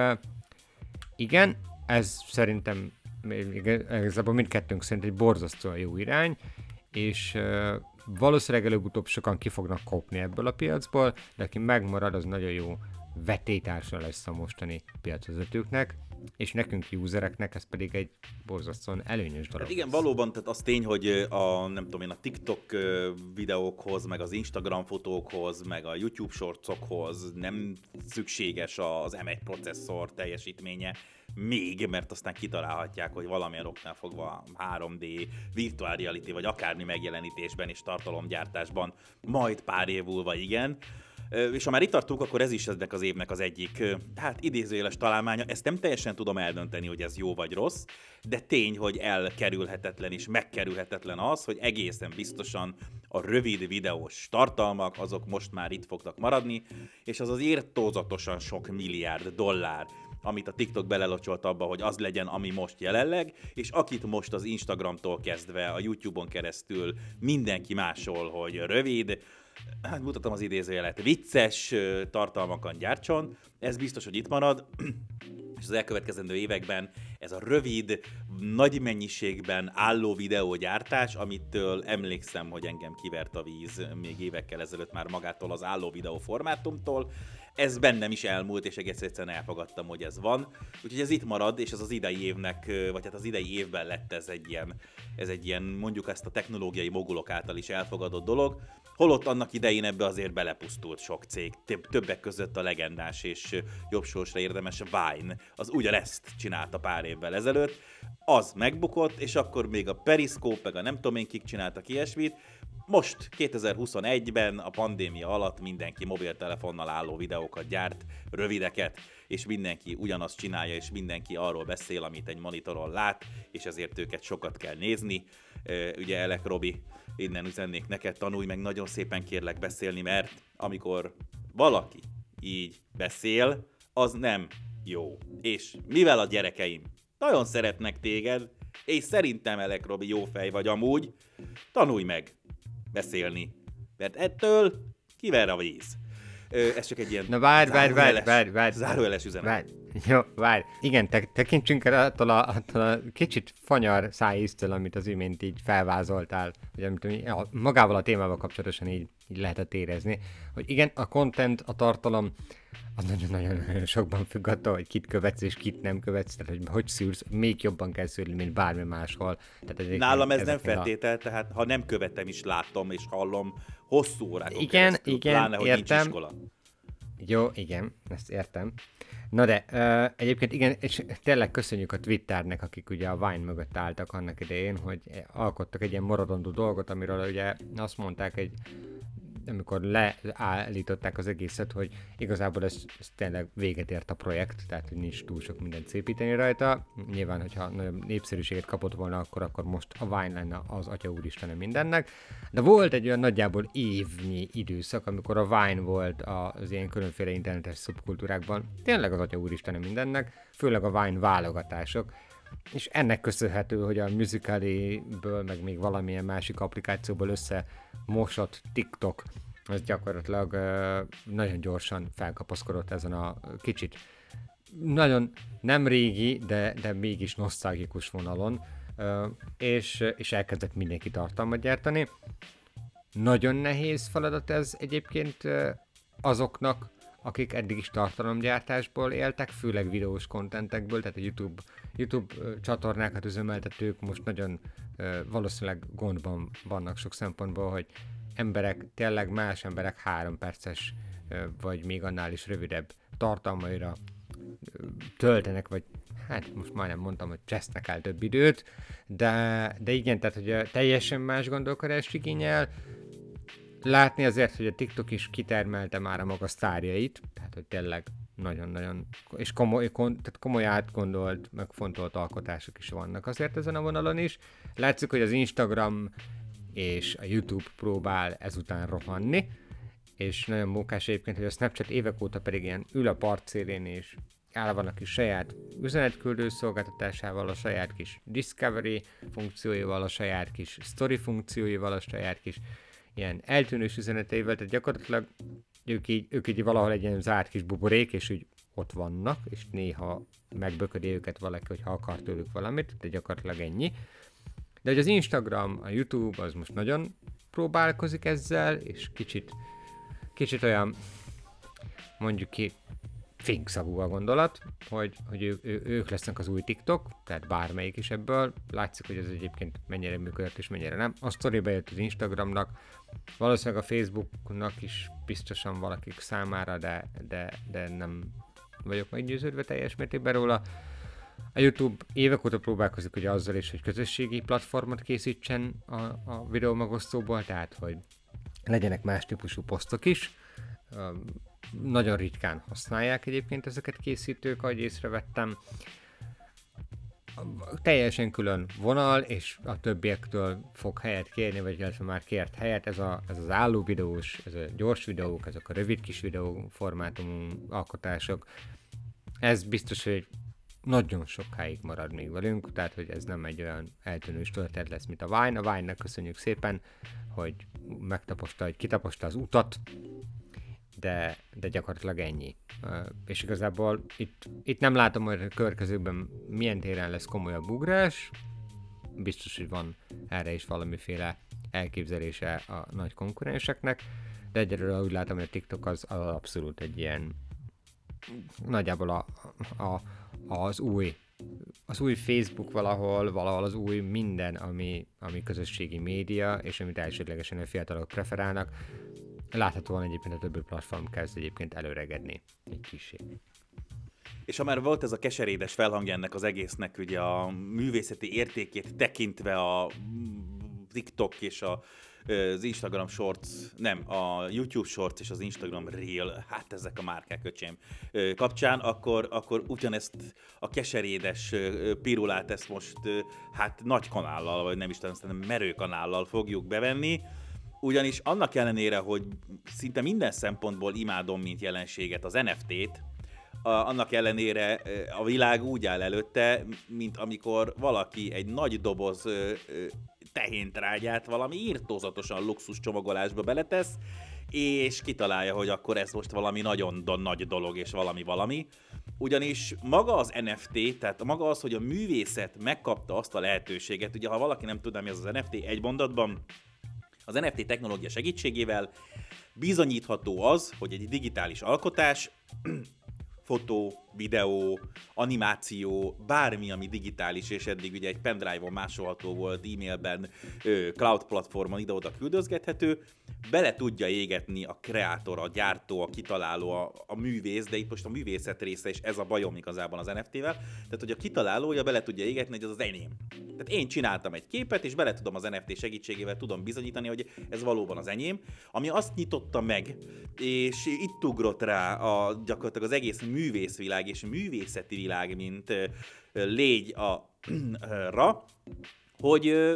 igen, ez szerintem igazából mindkettőnk szerint egy borzasztóan jó irány, és valószínűleg előbb-utóbb sokan ki fognak kopni ebből a piacból, de aki megmarad, az nagyon jó vetétársa lesz a mostani piacvezetőknek, és nekünk usereknek ez pedig egy borzasztóan előnyös dolog. Hát igen, valóban, tehát az tény, hogy a, nem tudom én, a TikTok videókhoz, meg az Instagram fotókhoz, meg a YouTube shortsokhoz nem szükséges az M1 processzor teljesítménye, még, mert aztán kitalálhatják, hogy valamilyen oknál fogva 3D, virtual reality, vagy akármi megjelenítésben és tartalomgyártásban majd pár év múlva igen, és ha már itt tartunk, akkor ez is ennek az évnek az egyik, hát idézőjeles találmánya. Ezt nem teljesen tudom eldönteni, hogy ez jó vagy rossz, de tény, hogy elkerülhetetlen és megkerülhetetlen az, hogy egészen biztosan a rövid videós tartalmak, azok most már itt fognak maradni, és az az írtózatosan sok milliárd dollár, amit a TikTok belelocsolt abba, hogy az legyen, ami most jelenleg, és akit most az Instagramtól kezdve, a YouTube-on keresztül mindenki másol, hogy rövid, mutatom az idézőjelet, vicces tartalmakat gyártson, ez biztos, hogy itt marad, *clears throat* és az elkövetkezendő években ez a rövid, nagy mennyiségben álló videógyártás, amitől emlékszem, hogy engem kivert a víz még évekkel ezelőtt már magától az álló videó formátumtól, ez bennem is elmúlt, és egész egyszerűen elfogadtam, hogy ez van. Úgyhogy ez itt marad, és ez az idei évnek, vagy hát az idei évben lett ez egy ilyen, ez egy ilyen mondjuk ezt a technológiai mogulok által is elfogadott dolog, Holott annak idején ebbe azért belepusztult sok cég, többek között a legendás és jobb sorsra érdemes Vine, az ugyanezt csinálta pár évvel ezelőtt, az megbukott, és akkor még a Periscope, meg a nem tudom én kik csináltak ilyesmit, most 2021-ben a pandémia alatt mindenki mobiltelefonnal álló videókat gyárt, rövideket, és mindenki ugyanazt csinálja, és mindenki arról beszél, amit egy monitoron lát, és ezért őket sokat kell nézni. Ugye Elek Robi, innen üzennék neked, tanulj meg nagyon szépen kérlek beszélni, mert amikor valaki így beszél, az nem jó. És mivel a gyerekeim nagyon szeretnek téged, és szerintem Elek Robi jó fej vagy amúgy, tanulj meg beszélni, mert ettől kiver a víz. Ez csak egy ilyen Na várj, várj, várj, várj, várj. Zárójeles üzenet. Várj. *laughs* Jó, várj. Igen, te, tekintsünk el attól a, attól a kicsit fanyar szájíztől, amit az imént így felvázoltál, hogy amit ja, magával a témával kapcsolatosan így, így lehetett érezni, hogy igen, a content, a tartalom, az nagyon-nagyon sokban függ attól, hogy kit követsz és kit nem követsz, tehát hogy hogy szűrsz, még jobban kell szűrni, mint bármi máshol. Tehát Nálam ez nem feltétel, a... tehát ha nem követem is látom és hallom hosszú órákon Igen, keresztül, igen, pláne, hogy értem. Nincs iskola. Jó, igen, ezt értem. Na de, uh, egyébként igen, és tényleg köszönjük a Twitternek, akik ugye a Vine mögött álltak annak idején, hogy alkottak egy ilyen maradandó dolgot, amiről ugye azt mondták egy amikor leállították az egészet, hogy igazából ez, ez tényleg véget ért a projekt, tehát hogy nincs túl sok mindent szépíteni rajta. Nyilván, hogyha nagyobb népszerűséget kapott volna, akkor, akkor most a Vine lenne az Atya Úristen mindennek. De volt egy olyan nagyjából évnyi időszak, amikor a Vine volt az ilyen különféle internetes szubkultúrákban tényleg az Atya Úristen mindennek, főleg a Vine válogatások, és ennek köszönhető, hogy a Musical.ly-ből, meg még valamilyen másik applikációból összemosott TikTok, az gyakorlatilag nagyon gyorsan felkapaszkodott ezen a kicsit nagyon nem régi, de, de mégis nosztalgikus vonalon, és, és elkezdett mindenki tartalmat gyártani. Nagyon nehéz feladat ez egyébként azoknak, akik eddig is tartalomgyártásból éltek, főleg videós kontentekből, tehát a YouTube, YouTube csatornákat üzemeltetők most nagyon valószínűleg gondban vannak sok szempontból, hogy emberek, tényleg más emberek három perces vagy még annál is rövidebb tartalmaira töltenek, vagy hát most majdnem mondtam, hogy csesznek el több időt, de, de igen, tehát hogy teljesen más gondolkodást igényel, látni azért, hogy a TikTok is kitermelte már a maga sztárjait, tehát hogy tényleg nagyon-nagyon, és komoly, kon, tehát komoly átgondolt, megfontolt alkotások is vannak azért ezen a vonalon is. Látszik, hogy az Instagram és a YouTube próbál ezután rohanni, és nagyon mókás egyébként, hogy a Snapchat évek óta pedig ilyen ül a partszélén, és áll van a kis saját üzenetküldő szolgáltatásával, a saját kis Discovery funkcióival, a saját kis Story funkcióival, a saját kis ilyen eltűnős üzeneteivel, tehát gyakorlatilag ők így, ők így valahol egy ilyen zárt kis buborék, és úgy ott vannak, és néha megböködi őket valaki, hogyha akar tőlük valamit, de gyakorlatilag ennyi. De hogy az Instagram, a YouTube az most nagyon próbálkozik ezzel, és kicsit, kicsit olyan mondjuk ki fényszagú a gondolat, hogy, hogy ő, ő, ők lesznek az új TikTok, tehát bármelyik is ebből. Látszik, hogy ez egyébként mennyire működött és mennyire nem. A sztori bejött az Instagramnak, valószínűleg a Facebooknak is biztosan valakik számára, de, de, de nem vagyok meggyőződve teljes mértékben róla. A YouTube évek óta próbálkozik ugye azzal is, hogy közösségi platformot készítsen a, a videó megosztóból, tehát hogy legyenek más típusú posztok is nagyon ritkán használják egyébként ezeket készítők, ahogy észrevettem. Teljesen külön vonal, és a többiektől fog helyet kérni, vagy illetve már kért helyet. Ez, a, ez az álló videós, ez a gyors videók, ezek a rövid kis videó formátumú alkotások. Ez biztos, hogy nagyon sokáig marad még velünk, tehát hogy ez nem egy olyan eltűnős történet lesz, mint a Vine. A Vine-nak köszönjük szépen, hogy megtaposta, hogy kitaposta az utat, de, de gyakorlatilag ennyi. És igazából itt, itt nem látom, hogy a következőkben milyen téren lesz komolyabb ugrás, biztos, hogy van erre is valamiféle elképzelése a nagy konkurenseknek, de egyelőre úgy látom, hogy a TikTok az, az abszolút egy ilyen nagyjából a, a, az új az új Facebook valahol, valahol az új minden, ami, ami közösségi média, és amit elsődlegesen a fiatalok preferálnak, Láthatóan egyébként a többi platform kezd egyébként előregedni egy kicsi. És ha már volt ez a keserédes felhangja ennek az egésznek, ugye a művészeti értékét tekintve a TikTok és a, az Instagram Shorts, nem, a YouTube Shorts és az Instagram Reel, hát ezek a márkák, öcsém, kapcsán, akkor, akkor ugyanezt a keserédes pirulát ezt most hát nagy kanállal, vagy nem is tudom, merő kanállal fogjuk bevenni, ugyanis annak ellenére, hogy szinte minden szempontból imádom, mint jelenséget, az NFT-t, a, annak ellenére a világ úgy áll előtte, mint amikor valaki egy nagy doboz tehéntrágyát valami írtózatosan luxus csomagolásba beletesz, és kitalálja, hogy akkor ez most valami nagyon nagy dolog, és valami valami. Ugyanis maga az NFT, tehát maga az, hogy a művészet megkapta azt a lehetőséget, ugye ha valaki nem tudná, mi az az NFT, egy mondatban, az NFT technológia segítségével bizonyítható az, hogy egy digitális alkotás *clears throat* fotó, videó, animáció, bármi, ami digitális, és eddig ugye egy pendrive-on másolható volt, e-mailben, cloud platformon ide-oda küldözgethető, bele tudja égetni a kreátor, a gyártó, a kitaláló, a, a művész, de itt most a művészet része, és ez a bajom igazából az NFT-vel, tehát hogy a kitalálója bele tudja égetni, hogy az az enyém. Tehát én csináltam egy képet, és bele tudom az NFT segítségével tudom bizonyítani, hogy ez valóban az enyém, ami azt nyitotta meg, és itt ugrott rá a, gyakorlatilag az egész művészvilág és művészeti világ, mint légy a ra, hogy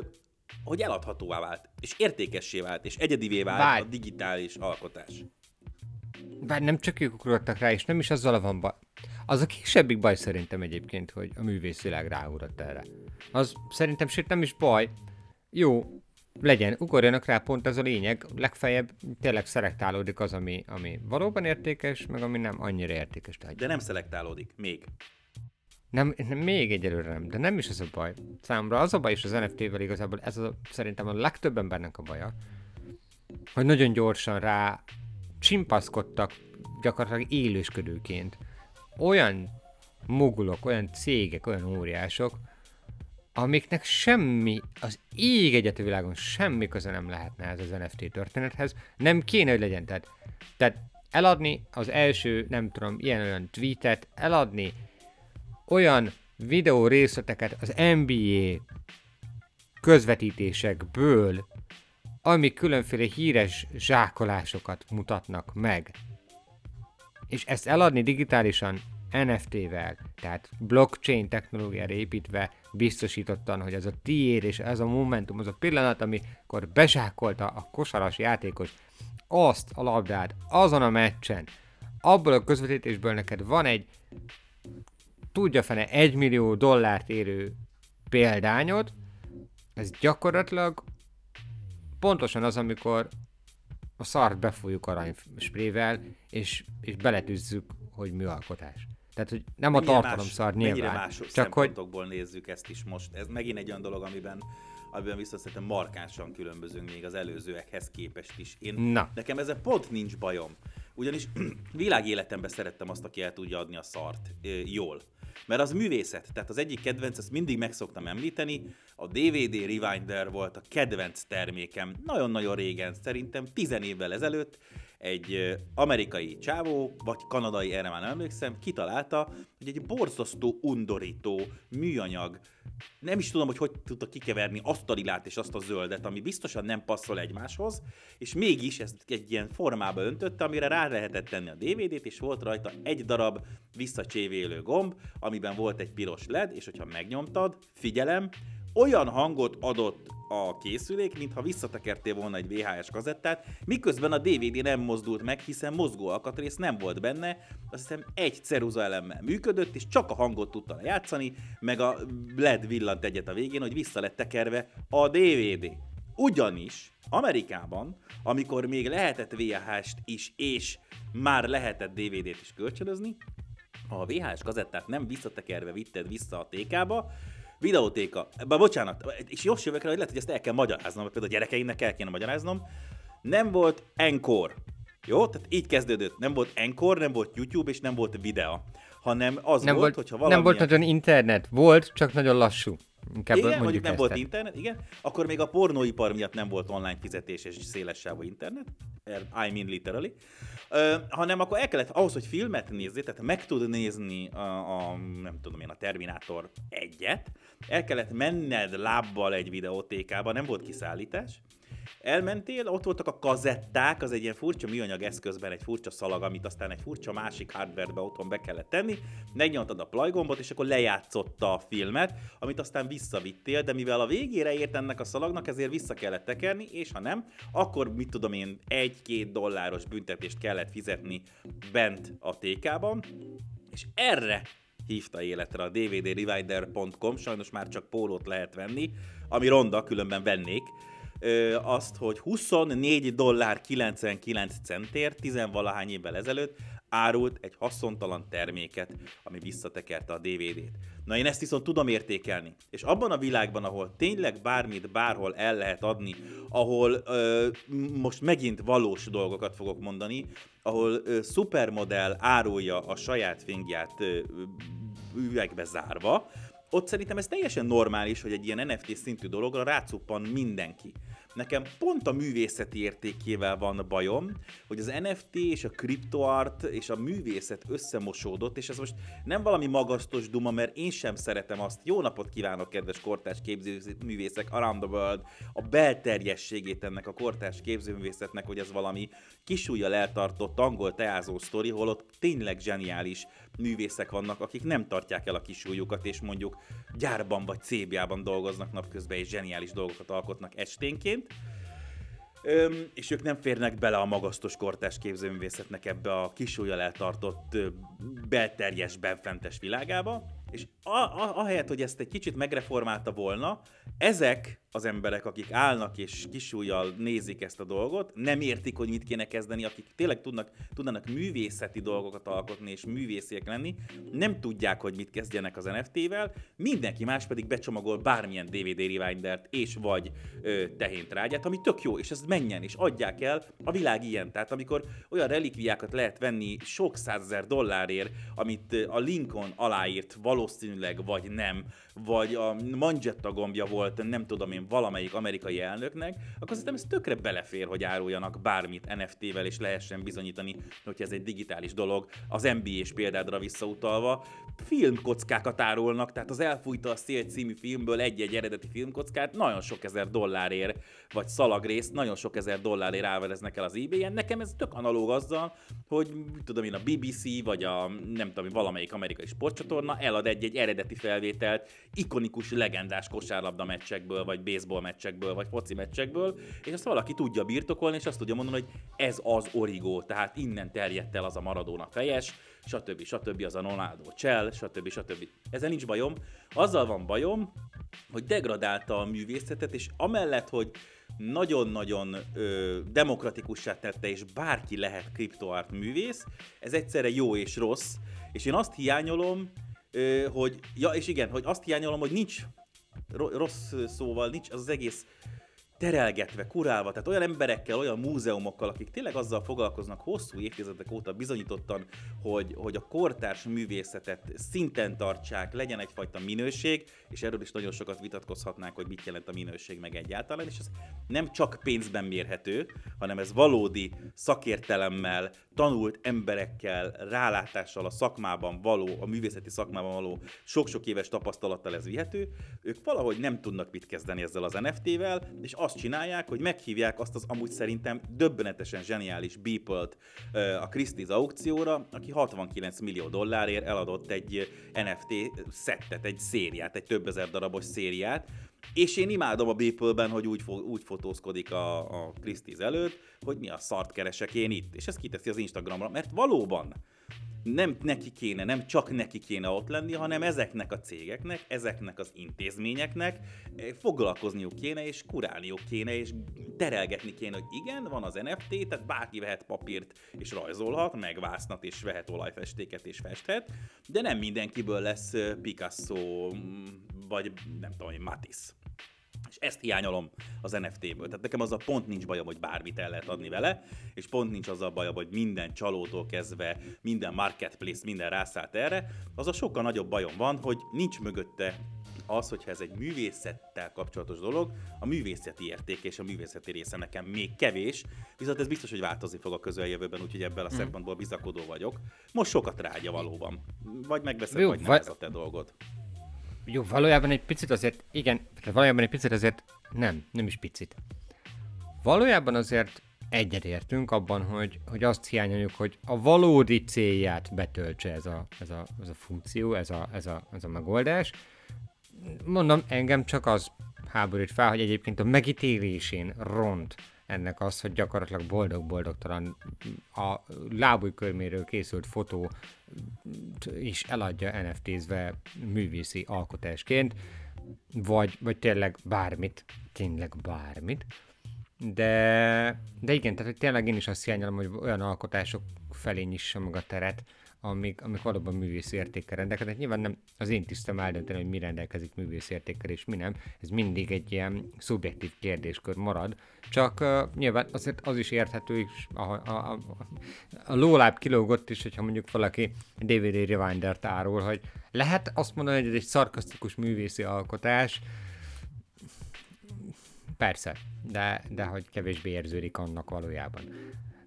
hogy eladhatóvá vált, és értékessé vált, és egyedivé vált Várj. a digitális alkotás. Bár nem csak ők ugrottak rá, és nem is azzal van baj. Az a kisebbik baj szerintem egyébként, hogy a művészvilág ráugrott erre. Az szerintem sőt nem is baj. Jó, legyen, ugorjanak rá, pont ez a lényeg, legfeljebb tényleg szelektálódik az, ami, ami valóban értékes, meg ami nem annyira értékes. Tehát. De nem szelektálódik, még. Nem, nem, még egyelőre nem, de nem is ez a baj. Számomra az a baj is az NFT-vel igazából, ez a, szerintem a legtöbb embernek a baja, hogy nagyon gyorsan rá csimpaszkodtak gyakorlatilag élősködőként. Olyan mogulok, olyan cégek, olyan óriások, amiknek semmi, az ég egyetű világon semmi köze nem lehetne ez az NFT történethez, nem kéne, hogy legyen. Tehát, tehát eladni az első, nem tudom, ilyen-olyan tweetet, eladni olyan videó részleteket az NBA közvetítésekből, ami különféle híres zsákolásokat mutatnak meg. És ezt eladni digitálisan NFT-vel, tehát blockchain technológiára építve biztosítottan, hogy ez a tiéd és ez a momentum, az a pillanat, amikor bezsákolta a kosaras játékos azt a labdát azon a meccsen, abból a közvetítésből neked van egy tudja fene 1 millió dollárt érő példányod, ez gyakorlatilag pontosan az, amikor a szart befújjuk aranysprével, és, és beletűzzük, hogy műalkotás. Tehát, hogy nem mennyire a tartalom más, szar nyilván. Mennyire más csak szempontokból hogy... nézzük ezt is most. Ez megint egy olyan dolog, amiben amiben viszont szerintem markánsan különbözünk még az előzőekhez képest is. Én, Na. Nekem ezzel pont nincs bajom. Ugyanis *clears throat* világéletemben szerettem azt, aki el tudja adni a szart jól. Mert az művészet, tehát az egyik kedvenc, ezt mindig meg szoktam említeni, a DVD Rewinder volt a kedvenc termékem nagyon-nagyon régen, szerintem 10 évvel ezelőtt, egy amerikai csávó, vagy kanadai, erre már nem emlékszem, kitalálta, hogy egy borzasztó, undorító műanyag, nem is tudom, hogy hogy tudta kikeverni azt a lilát és azt a zöldet, ami biztosan nem passzol egymáshoz, és mégis ezt egy ilyen formába öntötte, amire rá lehetett tenni a DVD-t, és volt rajta egy darab visszacsévélő gomb, amiben volt egy piros led, és hogyha megnyomtad, figyelem, olyan hangot adott a készülék, mintha visszatekertél volna egy VHS kazettát, miközben a DVD nem mozdult meg, hiszen mozgó alkatrész nem volt benne, azt hiszem egy ceruza elemmel működött, és csak a hangot tudta játszani, meg a LED villant egyet a végén, hogy vissza lett tekerve a DVD. Ugyanis Amerikában, amikor még lehetett VHS-t is, és már lehetett DVD-t is kölcsönözni, a VHS kazettát nem visszatekerve vitted vissza a TK-ba, videótéka, Bár bocsánat, és jó jövök hogy lehet, hogy ezt el kell magyaráznom, például a gyerekeimnek el kéne magyaráznom, nem volt encore. Jó? Tehát így kezdődött. Nem volt encore, nem volt YouTube, és nem volt videó. Hanem az nem volt, volt hogyha valamilyen... Nem volt nagyon internet. Volt, csak nagyon lassú. Inkább igen, mondjuk nem volt internet, igen. Akkor még a pornóipar miatt nem volt online fizetés és széles sávú internet. I mean literally. Uh, hanem akkor el kellett, ahhoz, hogy filmet nézni, tehát meg tud nézni a, a nem tudom én, a Terminátor egyet, el kellett menned lábbal egy videótékába, nem volt kiszállítás, Elmentél, ott voltak a kazetták, az egy ilyen furcsa műanyag eszközben egy furcsa szalag, amit aztán egy furcsa másik hardwarebe otthon be kellett tenni, megnyomtad a play gombot, és akkor lejátszotta a filmet, amit aztán visszavittél, de mivel a végére ért ennek a szalagnak, ezért vissza kellett tekerni, és ha nem, akkor mit tudom én, egy-két dolláros büntetést kellett fizetni bent a TK-ban, és erre hívta életre a dvdrewinder.com, sajnos már csak pólót lehet venni, ami ronda, különben vennék, ö, azt, hogy 24 dollár 99 centért, tizenvalahány évvel ezelőtt árult egy haszontalan terméket, ami visszatekerte a DVD-t. Na én ezt viszont tudom értékelni. És abban a világban, ahol tényleg bármit bárhol el lehet adni, ahol ö, most megint valós dolgokat fogok mondani, ahol ö, szupermodell árulja a saját fingját üvegbe zárva, ott szerintem ez teljesen normális, hogy egy ilyen NFT szintű dologra rácuppan mindenki. Nekem pont a művészeti értékével van bajom, hogy az NFT és a kriptoart és a művészet összemosódott, és ez most nem valami magasztos duma, mert én sem szeretem azt. Jó napot kívánok, kedves kortárs képzőművészek around the world, a belterjességét ennek a kortárs képzőművészetnek, hogy ez valami kisújjal eltartott angol teázó sztori, holott tényleg zseniális művészek vannak, akik nem tartják el a kisújukat, és mondjuk gyárban vagy cébjában dolgoznak napközben, és zseniális dolgokat alkotnak esténként. Öm, és ők nem férnek bele a magasztos kortás képzőművészetnek ebbe a kisújjal eltartott belterjes, benfentes világába, és ahelyett, hogy ezt egy kicsit megreformálta volna, ezek az emberek, akik állnak és kisújjal nézik ezt a dolgot, nem értik, hogy mit kéne kezdeni, akik tényleg tudnak, tudnak művészeti dolgokat alkotni és művésziek lenni, nem tudják, hogy mit kezdjenek az NFT-vel, mindenki más pedig becsomagol bármilyen DVD rewindert és vagy ö, tehéntrágyát, ami tök jó, és ezt menjen, és adják el, a világ ilyen. Tehát amikor olyan relikviákat lehet venni sok százezer dollárért, amit a Lincoln aláírt valószínűleg, vagy nem, vagy a Manzetta gombja volt, nem tudom én, valamelyik amerikai elnöknek, akkor szerintem ez tökre belefér, hogy áruljanak bármit NFT-vel, és lehessen bizonyítani, hogy ez egy digitális dolog. Az NBA-s példádra visszautalva, filmkockákat árulnak, tehát az Elfújta a szél című filmből egy-egy eredeti filmkockát nagyon sok ezer dollárért, vagy szalagrészt nagyon sok ezer dollárért ávereznek el az eBay-en. Nekem ez tök analóg azzal, hogy tudom én a BBC, vagy a nem tudom, valamelyik amerikai sportcsatorna elad egy-egy eredeti felvételt ikonikus, legendás kosárlabda meccsekből, vagy baseball meccsekből, vagy foci meccsekből, és azt valaki tudja birtokolni, és azt tudja mondani, hogy ez az origó, tehát innen terjedt el az a Maradona fejes, stb. stb. az a Ronaldo Csell, stb. stb. Ezzel nincs bajom. Azzal van bajom, hogy degradálta a művészetet, és amellett, hogy nagyon-nagyon ö, demokratikussá tette, és bárki lehet kriptoart művész, ez egyszerre jó és rossz, és én azt hiányolom, hogy, ja, és igen, hogy azt hiányolom, hogy nincs rossz szóval, nincs az, az egész terelgetve, kurálva, tehát olyan emberekkel, olyan múzeumokkal, akik tényleg azzal foglalkoznak hosszú évtizedek óta bizonyítottan, hogy, hogy a kortárs művészetet szinten tartsák, legyen egyfajta minőség, és erről is nagyon sokat vitatkozhatnánk, hogy mit jelent a minőség meg egyáltalán, és ez nem csak pénzben mérhető, hanem ez valódi szakértelemmel, tanult emberekkel, rálátással a szakmában való, a művészeti szakmában való sok-sok éves tapasztalattal ez vihető, ők valahogy nem tudnak mit kezdeni ezzel az NFT-vel, és azt csinálják, hogy meghívják azt az amúgy szerintem döbbenetesen zseniális Beeple-t a Christie's aukcióra, aki 69 millió dollárért eladott egy NFT szettet, egy szériát, egy több ezer darabos szériát, és én imádom a Beeple-ben, hogy úgy, úgy fotózkodik a, a Christie's előtt, hogy mi a szart keresek én itt, és ezt kiteszi az Instagramra, mert valóban nem neki kéne, nem csak neki kéne ott lenni, hanem ezeknek a cégeknek, ezeknek az intézményeknek eh, foglalkozniuk kéne, és kurálniuk kéne, és terelgetni kéne, hogy igen, van az NFT, tehát bárki vehet papírt és rajzolhat, megvásznat és vehet olajfestéket és festhet, de nem mindenkiből lesz eh, Picasso, mm, vagy nem tudom, Matisse. És ezt hiányolom az NFT-ből. Tehát nekem az a pont nincs bajom, hogy bármit el lehet adni vele, és pont nincs az a bajom, hogy minden csalótól kezdve, minden marketplace, minden rászállt erre. Az a sokkal nagyobb bajom van, hogy nincs mögötte az, hogyha ez egy művészettel kapcsolatos dolog, a művészeti érték és a művészeti része nekem még kevés, viszont ez biztos, hogy változni fog a közeljövőben, úgyhogy ebből a hmm. szempontból bizakodó vagyok. Most sokat rágya valóban. Vagy megveszed, vagy nem ez a te dolgod. Jó, valójában egy picit azért, igen, valójában egy picit azért nem, nem is picit. Valójában azért egyetértünk abban, hogy, hogy azt hiányoljuk, hogy a valódi célját betöltse ez a, ez a, ez a funkció, ez a, ez, a, ez a megoldás. Mondom, engem csak az háborít fel, hogy egyébként a megítélésén ront ennek az, hogy gyakorlatilag boldog-boldogtalan a lábújkörméről készült fotó is eladja NFT-zve művészi alkotásként, vagy, vagy tényleg bármit, tényleg bármit. De, de igen, tehát tényleg én is azt hiányolom, hogy olyan alkotások felé nyissa meg a teret, amik, amik valóban művész értékkel rendelkeznek. Nyilván nem az én tisztem eldönteni, hogy mi rendelkezik művész értékkel és mi nem. Ez mindig egy ilyen szubjektív kérdéskör marad. Csak uh, nyilván azért az is érthető, és a, a, a, a lóláb kilógott is, hogyha mondjuk valaki DVD Rewinder-t árul, hogy lehet azt mondani, hogy ez egy szarkasztikus művészi alkotás, Persze, de, de hogy kevésbé érződik annak valójában.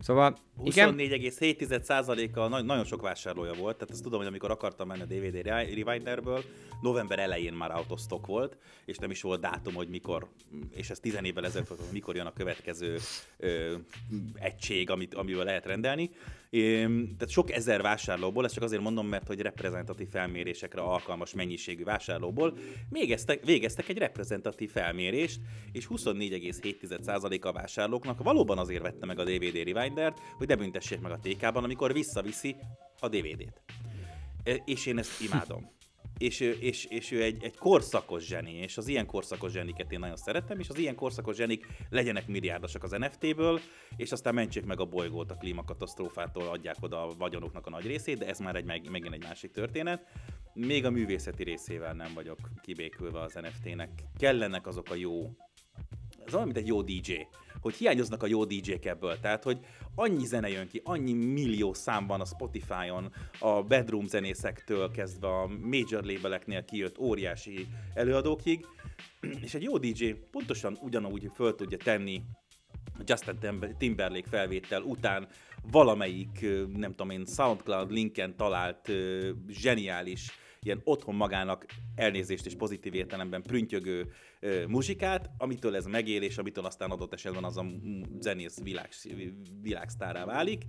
Szóval, igen. 24,7%-a nagyon sok vásárlója volt, tehát azt tudom, hogy amikor akartam menni a DVD Rewinderből, november elején már out of stock volt, és nem is volt dátum, hogy mikor, és ez 10 évvel ezelőtt volt, mikor jön a következő ö, egység, amit, amivel lehet rendelni. Tehát sok ezer vásárlóból, ezt csak azért mondom, mert hogy reprezentatív felmérésekre alkalmas mennyiségű vásárlóból végeztek, végeztek egy reprezentatív felmérést, és 24,7% a vásárlóknak valóban azért vette meg a DVD Rewindert, hogy ne büntessék meg a TK-ban, amikor visszaviszi a DVD-t. És én ezt imádom és, és, és ő egy, egy korszakos zseni, és az ilyen korszakos zseniket én nagyon szeretem, és az ilyen korszakos zsenik legyenek milliárdosak az NFT-ből, és aztán mentsék meg a bolygót a klímakatasztrófától, adják oda a vagyonoknak a nagy részét, de ez már egy, meg, megint egy másik történet. Még a művészeti részével nem vagyok kibékülve az NFT-nek. Kellenek azok a jó ez olyan, mint egy jó DJ, hogy hiányoznak a jó DJ-k ebből, tehát, hogy annyi zene jön ki, annyi millió szám van a Spotify-on, a bedroom zenészektől kezdve a major labeleknél kijött óriási előadókig, és egy jó DJ pontosan ugyanúgy föl tudja tenni Justin Timberlake felvétel után valamelyik, nem tudom én, SoundCloud linken talált zseniális ilyen otthon magának elnézést és pozitív értelemben prüntjögő ö, muzsikát, amitől ez megél, és amitől aztán adott esetben az a zenész világ, világsztárá válik.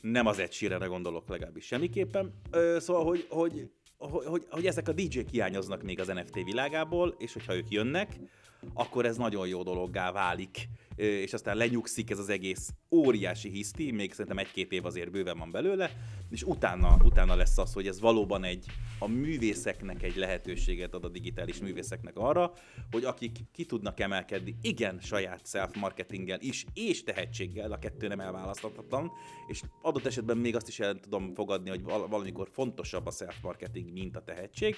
Nem az egy sírere gondolok legalábbis semmiképpen. Ö, szóval, hogy, hogy, hogy, hogy, hogy ezek a DJ-k hiányoznak még az NFT világából, és hogyha ők jönnek, akkor ez nagyon jó dologgá válik és aztán lenyugszik ez az egész óriási hiszti, még szerintem egy-két év azért bőven van belőle, és utána, utána lesz az, hogy ez valóban egy, a művészeknek egy lehetőséget ad a digitális művészeknek arra, hogy akik ki tudnak emelkedni, igen, saját self-marketinggel is, és tehetséggel, a kettő nem elválaszthatatlan, és adott esetben még azt is el tudom fogadni, hogy valamikor fontosabb a self-marketing, mint a tehetség,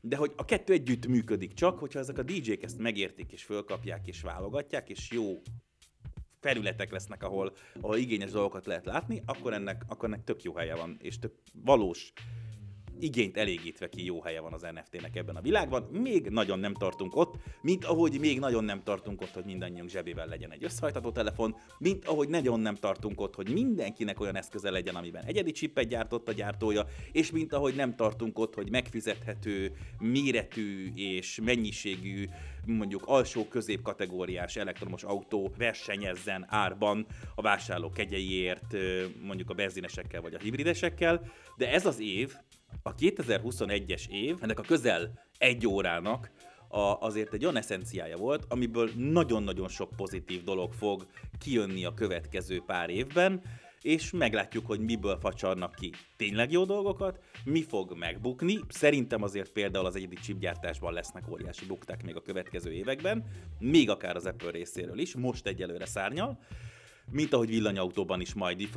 de hogy a kettő együtt működik csak, hogyha ezek a DJ-k ezt megértik, és fölkapják, és válogatják, és jó felületek lesznek, ahol, ahol igényes dolgokat lehet látni, akkor ennek, akkor ennek tök jó helye van, és tök valós igényt elégítve ki jó helye van az NFT-nek ebben a világban. Még nagyon nem tartunk ott, mint ahogy még nagyon nem tartunk ott, hogy mindannyiunk zsebével legyen egy összehajtható telefon, mint ahogy nagyon nem tartunk ott, hogy mindenkinek olyan eszköze legyen, amiben egyedi csippet gyártott a gyártója, és mint ahogy nem tartunk ott, hogy megfizethető, méretű és mennyiségű, mondjuk alsó közép kategóriás elektromos autó versenyezzen árban a vásárlók kegyeiért, mondjuk a benzinesekkel vagy a hibridesekkel, de ez az év, a 2021-es év, ennek a közel egy órának a, azért egy olyan eszenciája volt, amiből nagyon-nagyon sok pozitív dolog fog kijönni a következő pár évben, és meglátjuk, hogy miből facsarnak ki tényleg jó dolgokat, mi fog megbukni. Szerintem azért például az egyedi chipgyártásban lesznek óriási bukták még a következő években, még akár az Apple részéről is, most egyelőre szárnyal mint ahogy villanyautóban is majd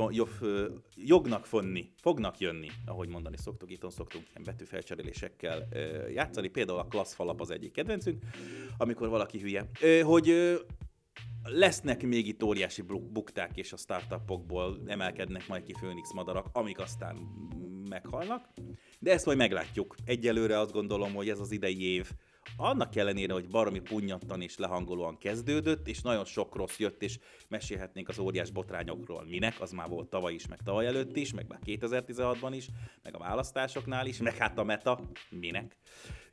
jognak fonni, fognak jönni, ahogy mondani szoktuk, itt szoktunk ilyen betűfelcserélésekkel játszani, például a klasszfalap az egyik kedvencünk, amikor valaki hülye, hogy lesznek még itt óriási bukták, és a startupokból emelkednek majd ki Phoenix madarak, amik aztán meghalnak, de ezt majd meglátjuk. Egyelőre azt gondolom, hogy ez az idei év annak ellenére, hogy baromi punyattan és lehangolóan kezdődött, és nagyon sok rossz jött, és mesélhetnénk az óriás botrányokról. Minek? Az már volt tavaly is, meg tavaly előtt is, meg már 2016-ban is, meg a választásoknál is, meg hát a meta. Minek?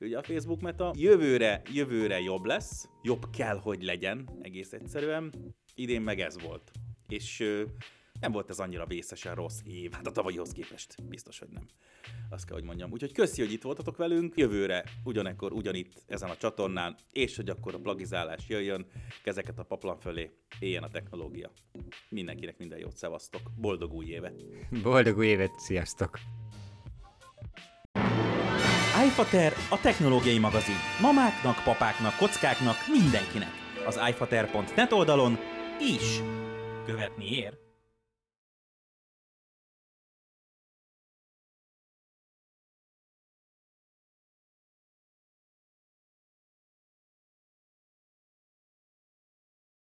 Ugye a Facebook meta. Jövőre, jövőre jobb lesz, jobb kell, hogy legyen, egész egyszerűen. Idén meg ez volt. És nem volt ez annyira vészesen rossz év, hát a tavalyihoz képest biztos, hogy nem. Azt kell, hogy mondjam. Úgyhogy köszi, hogy itt voltatok velünk. Jövőre ugyanekkor, ugyanitt ezen a csatornán, és hogy akkor a plagizálás jöjjön, kezeket a paplan fölé, éljen a technológia. Mindenkinek minden jót, szevasztok. Boldog új évet! Boldog új évet, sziasztok! iFater a technológiai magazin. Mamáknak, papáknak, kockáknak, mindenkinek. Az iFater.net oldalon is követni ér.